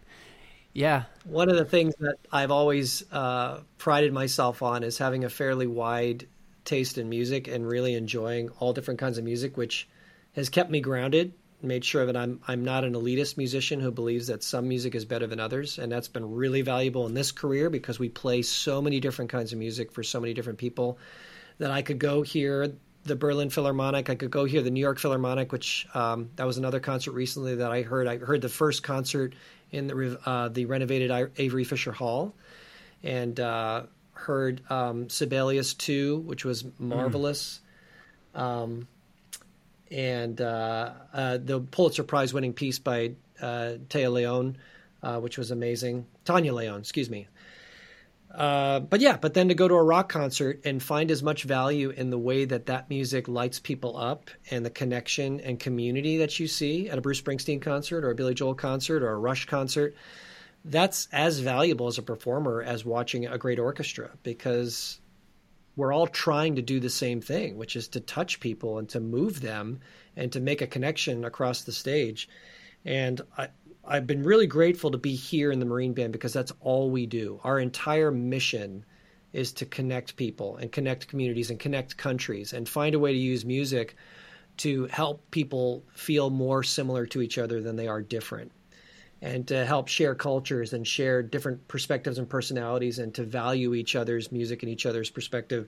Yeah, one of the things that I've always uh, prided myself on is having a fairly wide taste in music and really enjoying all different kinds of music, which has kept me grounded made sure that I'm I'm not an elitist musician who believes that some music is better than others, and that's been really valuable in this career because we play so many different kinds of music for so many different people that I could go hear the Berlin Philharmonic, I could go hear the New York Philharmonic, which um, that was another concert recently that I heard. I heard the first concert in the uh, the renovated Avery Fisher Hall, and uh, heard um, Sibelius two, which was marvelous. Mm. Um, and uh, uh, the Pulitzer Prize winning piece by uh, Téa Leon, uh, which was amazing. Tania Leon, excuse me. Uh, but yeah, but then to go to a rock concert and find as much value in the way that that music lights people up and the connection and community that you see at a Bruce Springsteen concert or a Billy Joel concert or a Rush concert, that's as valuable as a performer as watching a great orchestra because we're all trying to do the same thing, which is to touch people and to move them and to make a connection across the stage. And I, I've been really grateful to be here in the Marine Band because that's all we do. Our entire mission is to connect people and connect communities and connect countries and find a way to use music to help people feel more similar to each other than they are different and to help share cultures and share different perspectives and personalities and to value each other's music and each other's perspective.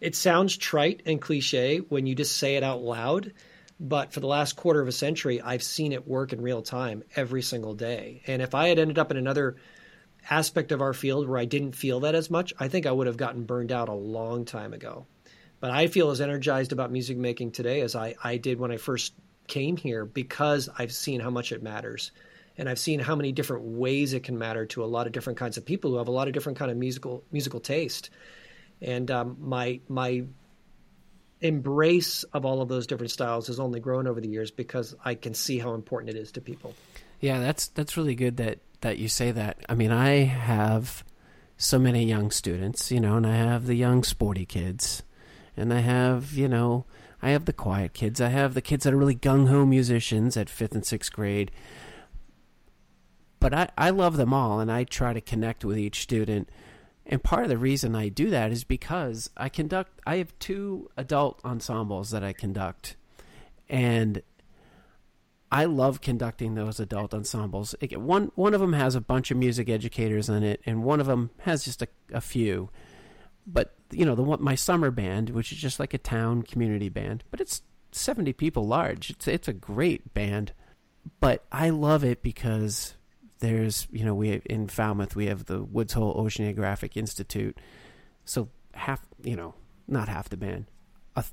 It sounds trite and cliche when you just say it out loud, but for the last quarter of a century, I've seen it work in real time every single day. And if I had ended up in another aspect of our field where I didn't feel that as much, I think I would have gotten burned out a long time ago. But I feel as energized about music making today as I, I did when I first came here because I've seen how much it matters. And I've seen how many different ways it can matter to a lot of different kinds of people who have a lot of different kind of musical musical taste. And um, my my embrace of all of those different styles has only grown over the years because I can see how important it is to people. Yeah, that's that's really good that that you say that. I mean, I have so many young students, you know, and I have the young sporty kids, and I have, you know, I have the quiet kids. I have the kids that are really gung ho musicians at fifth and sixth grade. But I, I love them all, and I try to connect with each student. And part of the reason I do that is because I conduct, I have two adult ensembles that I conduct. And I love conducting those adult ensembles. One one of them has a bunch of music educators in it, and one of them has just a, a few. But you know, the one my summer band, which is just like a town community band, but it's seventy people large. It's it's a great band, but I love it because there's you know we in Falmouth we have the Woods Hole Oceanographic Institute, so half you know not half the band, a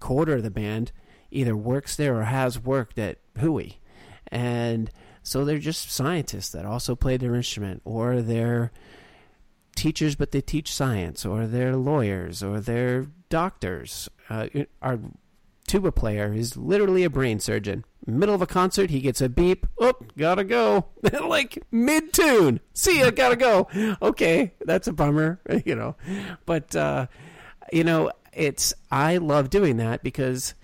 quarter of the band either works there or has worked at WHOI. And so they're just scientists that also play their instrument, or they're teachers but they teach science, or they're lawyers, or they're doctors. Uh, our tuba player is literally a brain surgeon. Middle of a concert, he gets a beep. Oh, gotta go. like mid tune. See ya, gotta go. Okay, that's a bummer, you know. But, uh, you know, it's, I love doing that because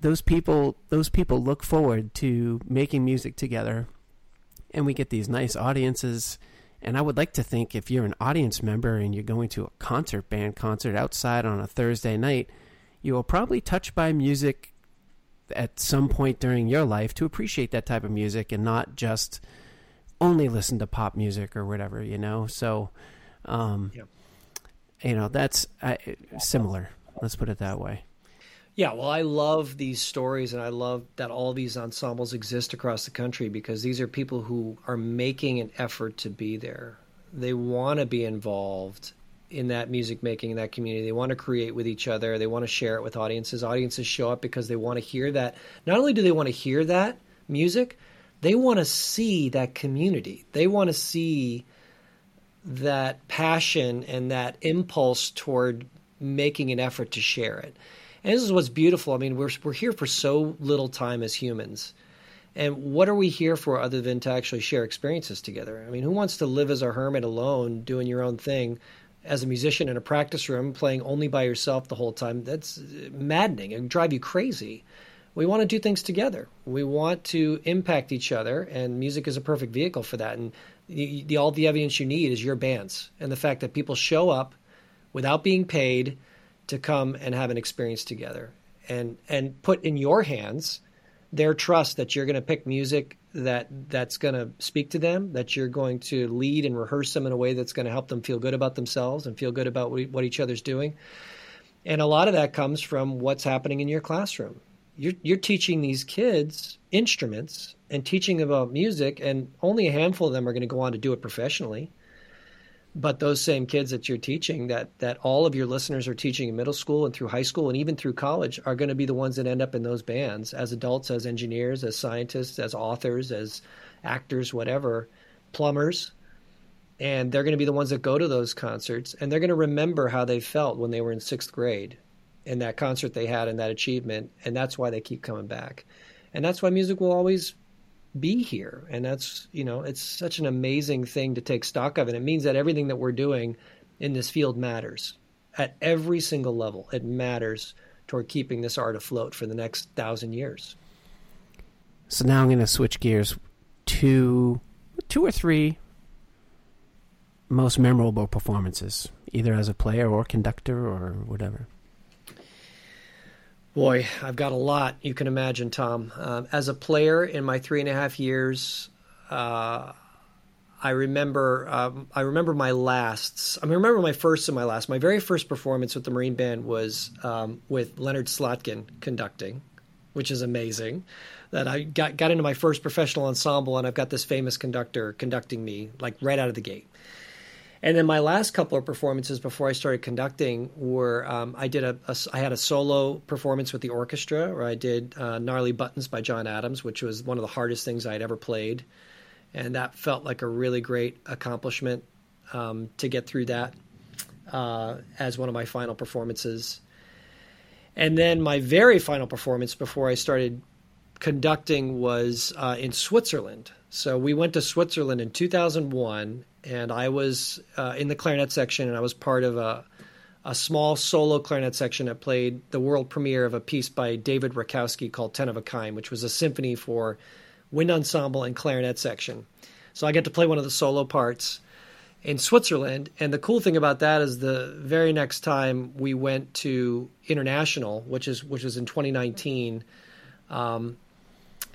those people those people look forward to making music together and we get these nice audiences and I would like to think if you're an audience member and you're going to a concert band concert outside on a Thursday night, you will probably touched by music at some point during your life to appreciate that type of music and not just only listen to pop music or whatever, you know. So, um, you know, that's uh, similar. Let's put it that way. Yeah, well, I love these stories and I love that all these ensembles exist across the country because these are people who are making an effort to be there. They want to be involved in that music making in that community. They want to create with each other. They want to share it with audiences. Audiences show up because they want to hear that. Not only do they want to hear that music, they want to see that community. They want to see that passion and that impulse toward making an effort to share it. And this is what's beautiful. I mean, we're we're here for so little time as humans. And what are we here for other than to actually share experiences together? I mean, who wants to live as a hermit alone, doing your own thing, as a musician in a practice room, playing only by yourself the whole time? That's uh, maddening and drive you crazy. We want to do things together. We want to impact each other, and music is a perfect vehicle for that. And the, the, all the evidence you need is your bands and the fact that people show up without being paid to come and have an experience together and and put in your hands their trust that you're going to pick music that that's going to speak to them that you're going to lead and rehearse them in a way that's going to help them feel good about themselves and feel good about what each other's doing. And a lot of that comes from what's happening in your classroom. You're, you're teaching these kids instruments and teaching about music and only a handful of them are going to go on to do it professionally but those same kids that you're teaching that that all of your listeners are teaching in middle school and through high school and even through college are going to be the ones that end up in those bands as adults as engineers as scientists as authors as actors whatever plumbers. And they're going to be the ones that go to those concerts and they're going to remember how they felt when they were in sixth grade and that concert they had and that achievement and that's why they keep coming back. And that's why music will always be here. And that's, you know, it's such an amazing thing to take stock of. And it means that everything that we're doing in this field matters at every single level. It matters toward keeping this art afloat for the next thousand years. So now I'm going to switch gears to two or three most memorable performances, either as a player or conductor or whatever. Boy, I've got a lot you can imagine, Tom. Um, as a player in my three and a half years, uh, I remember um, I remember my lasts. I remember my first and my last. My very first performance with the Marine Band was um, with Leonard Slotkin conducting, which is amazing. That I got got into my first professional ensemble, and I've got this famous conductor conducting me like right out of the gate. And then my last couple of performances before I started conducting were um, I did a, a I had a solo performance with the orchestra where I did uh, Gnarly Buttons by John Adams, which was one of the hardest things I had ever played, and that felt like a really great accomplishment um, to get through that uh, as one of my final performances. And then my very final performance before I started conducting was uh, in Switzerland. So we went to Switzerland in 2001, and I was uh, in the clarinet section, and I was part of a, a small solo clarinet section that played the world premiere of a piece by David Rakowski called Ten of a Kind, which was a symphony for wind ensemble and clarinet section. So I got to play one of the solo parts in Switzerland. And the cool thing about that is the very next time we went to international, which is which was in 2019, um,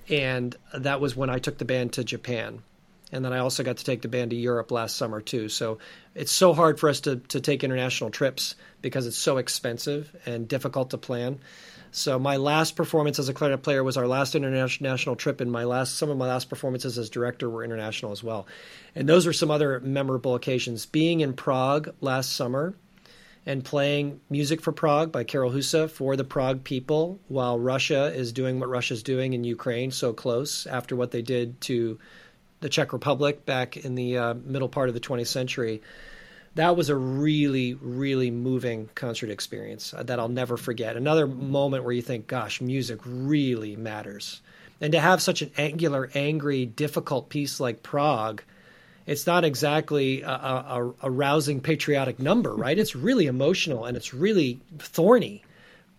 and that was when I took the band to Japan and then I also got to take the band to Europe last summer too. So it's so hard for us to to take international trips because it's so expensive and difficult to plan. So my last performance as a clarinet player was our last international trip, and my last some of my last performances as director were international as well. And those were some other memorable occasions. Being in Prague last summer and playing music for Prague by Karel Husa for the Prague people while Russia is doing what Russia's doing in Ukraine so close after what they did to the Czech Republic back in the uh, middle part of the 20th century. That was a really, really moving concert experience uh, that I'll never forget. Another moment where you think, gosh, music really matters. And to have such an angular, angry, difficult piece like Prague, it's not exactly a, a, a rousing patriotic number, right? it's really emotional and it's really thorny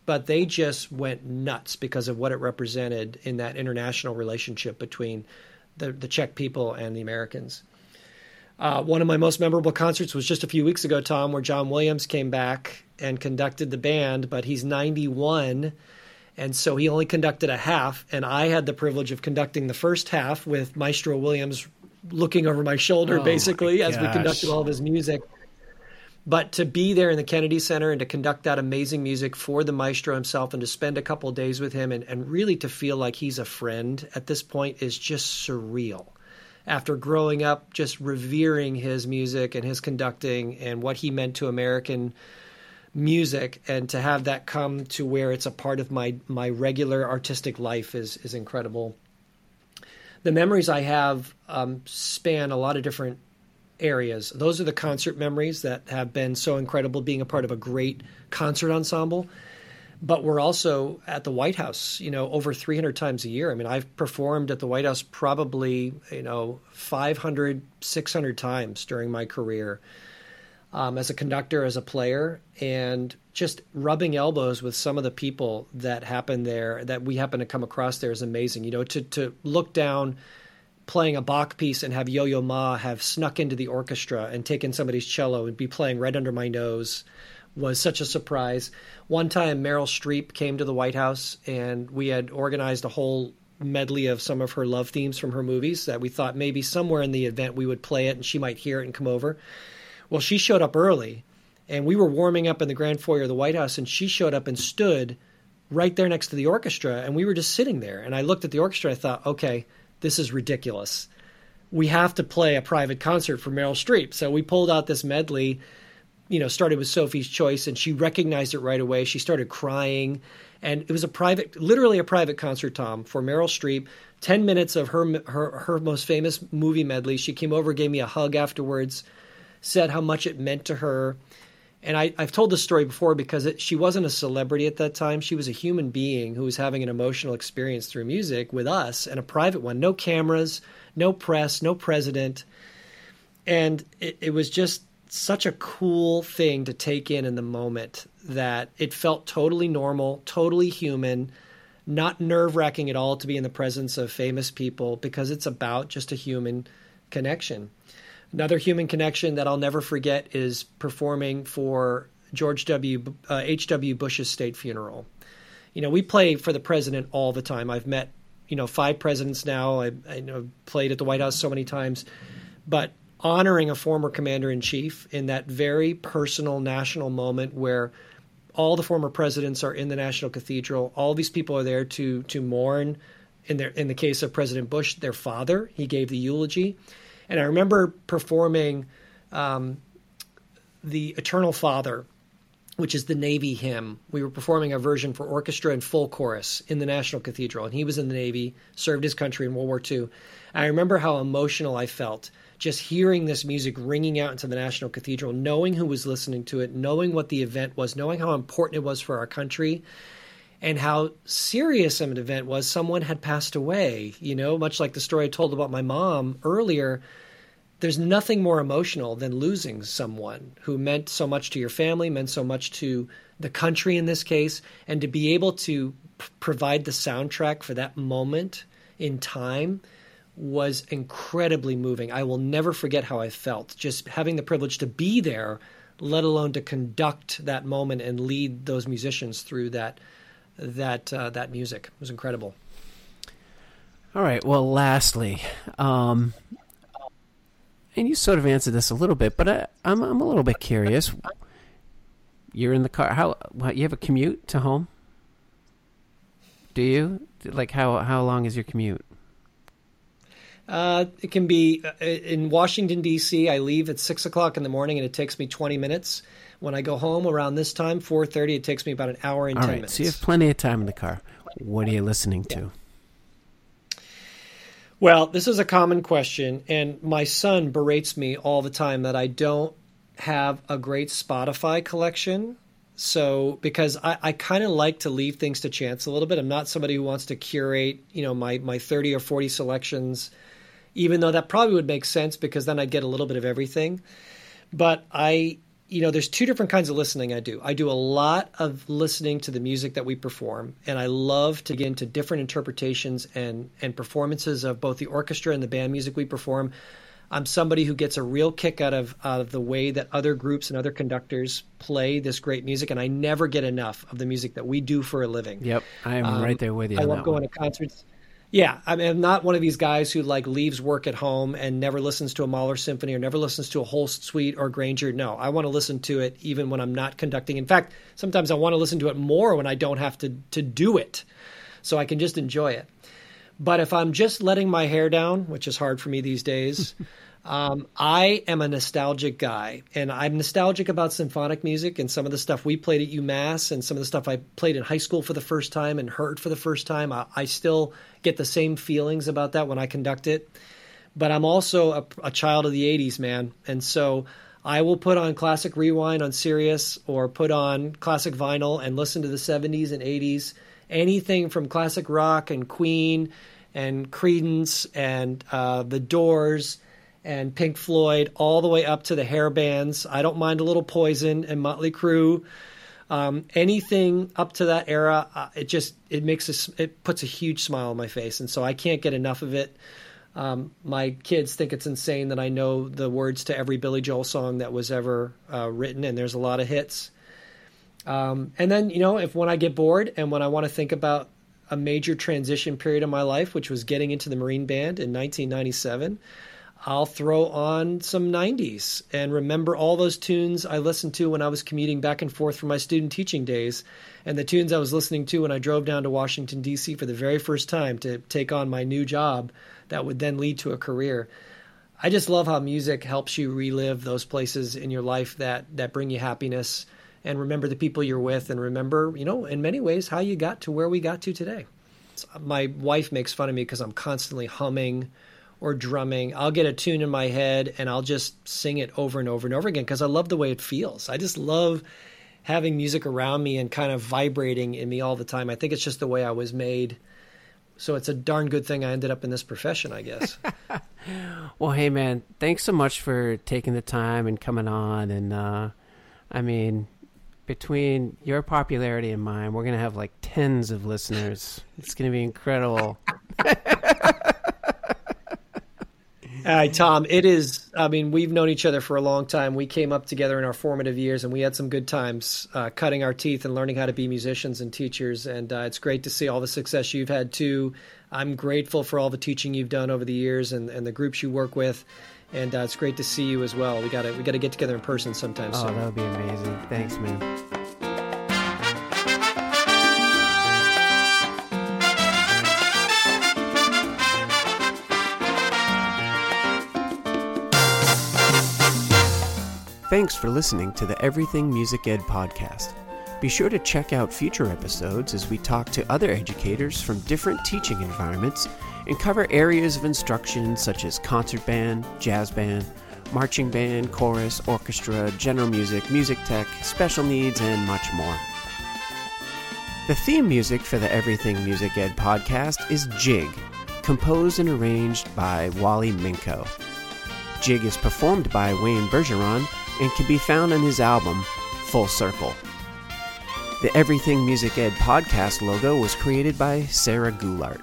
but they just went nuts because of what it represented in that international relationship between the, the Czech people and the Americans. Uh, one of my most memorable concerts was just a few weeks ago, Tom, where John Williams came back and conducted the band, but he's 91, and so he only conducted a half. And I had the privilege of conducting the first half with Maestro Williams looking over my shoulder, oh basically, my as we conducted all of his music. But to be there in the Kennedy Center and to conduct that amazing music for the maestro himself and to spend a couple days with him and, and really to feel like he's a friend at this point is just surreal. After growing up just revering his music and his conducting and what he meant to American music and to have that come to where it's a part of my my regular artistic life is is incredible. The memories I have um, span a lot of different areas. Those are the concert memories that have been so incredible being a part of a great concert ensemble. But we're also at the White House, you know, over 300 times a year. I mean, I've performed at the White House probably, you know, 500, 600 times during my career um, as a conductor, as a player, and just rubbing elbows with some of the people that happen there, that we happen to come across there is amazing. You know, to, to look down playing a Bach piece and have Yo Yo Ma have snuck into the orchestra and taken somebody's cello and be playing right under my nose was such a surprise. One time, Meryl Streep came to the White House and we had organized a whole medley of some of her love themes from her movies that we thought maybe somewhere in the event we would play it and she might hear it and come over. Well, she showed up early and we were warming up in the grand foyer of the White House and she showed up and stood right there next to the orchestra and we were just sitting there and I looked at the orchestra and I thought, okay, this is ridiculous. We have to play a private concert for Meryl Streep. So we pulled out this medley, you know, started with Sophie's Choice, and she recognized it right away. She started crying. And it was a private, literally a private concert, Tom, for Meryl Streep. 10 minutes of her, her, her most famous movie medley. She came over, gave me a hug afterwards, said how much it meant to her and I, have told this story before because it, she wasn't a celebrity at that time. She was a human being who was having an emotional experience through music with us and a private one. No cameras, no press, no president. And it, it was just such a cool thing to take in in the moment that it felt totally normal, totally human, not nerve wracking at all to be in the presence of famous people because it's about just a human connection. Another human connection that I'll never forget is performing for George W. Uh. Bush's state funeral. You know, we play for the president all the time. I've met, you know, five presidents now. I, I know played at the White House so many times, but honoring a former commander in chief in that very personal national moment where all the former presidents are in the National Cathedral. All these people are there to to mourn. In their in the case of President Bush, their father, he gave the eulogy and I remember performing um, the Eternal Father, which is the Navy hymn. We were performing a version for orchestra and full chorus in the National Cathedral, and he was in the Navy, served his country in World War II. I remember how emotional I felt just hearing this music ringing out into the National Cathedral, knowing who was listening to it, knowing what the event was, knowing how important it was for our country, and how serious an event was. Someone had passed away, you know, much like the story I told about my mom earlier. There's nothing more emotional than losing someone who meant so much to your family, meant so much to the country in this case, and to be able to p- provide the soundtrack for that moment in time was incredibly moving. I will never forget how I felt just having the privilege to be there, let alone to conduct that moment and lead those musicians through that that uh, that music. It was incredible. All right. Well, lastly, um, and you sort of answered this a little bit, but I, I'm I'm a little bit curious. You're in the car. How you have a commute to home? Do you like how how long is your commute? Uh, it can be uh, in Washington D.C. I leave at six o'clock in the morning, and it takes me twenty minutes. When I go home around this time, four thirty, it takes me about an hour and All ten right, minutes. So you have plenty of time in the car. What are you listening to? Well, this is a common question, and my son berates me all the time that I don't have a great Spotify collection. So, because I, I kind of like to leave things to chance a little bit. I'm not somebody who wants to curate, you know, my my 30 or 40 selections even though that probably would make sense because then I'd get a little bit of everything. But I, you know, there's two different kinds of listening I do. I do a lot of listening to the music that we perform, and I love to get into different interpretations and and performances of both the orchestra and the band music we perform. I'm somebody who gets a real kick out of out of the way that other groups and other conductors play this great music, and I never get enough of the music that we do for a living. Yep, I am um, right there with you. I love going one. to concerts. Yeah, I mean, I'm not one of these guys who like leaves work at home and never listens to a Mahler symphony or never listens to a Holst suite or Grainger. No, I want to listen to it even when I'm not conducting. In fact, sometimes I want to listen to it more when I don't have to to do it, so I can just enjoy it. But if I'm just letting my hair down, which is hard for me these days, um, I am a nostalgic guy, and I'm nostalgic about symphonic music and some of the stuff we played at UMass and some of the stuff I played in high school for the first time and heard for the first time. I, I still get the same feelings about that when I conduct it. But I'm also a, a child of the 80s, man. And so I will put on classic rewind on Sirius or put on classic vinyl and listen to the 70s and 80s. Anything from classic rock and Queen and Creedence and uh, The Doors and Pink Floyd, all the way up to the hair bands. I don't mind a little Poison and Motley Crue. Um, anything up to that era, uh, it just it makes a, it puts a huge smile on my face, and so I can't get enough of it. Um, my kids think it's insane that I know the words to every Billy Joel song that was ever uh, written, and there's a lot of hits. Um, and then you know, if when I get bored and when I want to think about a major transition period in my life, which was getting into the Marine Band in 1997. I'll throw on some 90s and remember all those tunes I listened to when I was commuting back and forth from my student teaching days and the tunes I was listening to when I drove down to Washington, D.C. for the very first time to take on my new job that would then lead to a career. I just love how music helps you relive those places in your life that, that bring you happiness and remember the people you're with and remember, you know, in many ways how you got to where we got to today. My wife makes fun of me because I'm constantly humming or drumming, I'll get a tune in my head and I'll just sing it over and over and over again because I love the way it feels. I just love having music around me and kind of vibrating in me all the time. I think it's just the way I was made. So it's a darn good thing I ended up in this profession, I guess. well, hey man, thanks so much for taking the time and coming on and uh I mean, between your popularity and mine, we're going to have like tens of listeners. It's going to be incredible. Hi, Tom. It is. I mean, we've known each other for a long time. We came up together in our formative years, and we had some good times uh, cutting our teeth and learning how to be musicians and teachers. And uh, it's great to see all the success you've had too. I'm grateful for all the teaching you've done over the years and, and the groups you work with. And uh, it's great to see you as well. We got to we got to get together in person sometime oh, soon. that would be amazing. Thanks, man. Thanks for listening to the Everything Music Ed podcast. Be sure to check out future episodes as we talk to other educators from different teaching environments and cover areas of instruction such as concert band, jazz band, marching band, chorus, orchestra, general music, music tech, special needs, and much more. The theme music for the Everything Music Ed podcast is Jig, composed and arranged by Wally Minko. Jig is performed by Wayne Bergeron and can be found on his album Full Circle. The Everything Music Ed podcast logo was created by Sarah Goulart.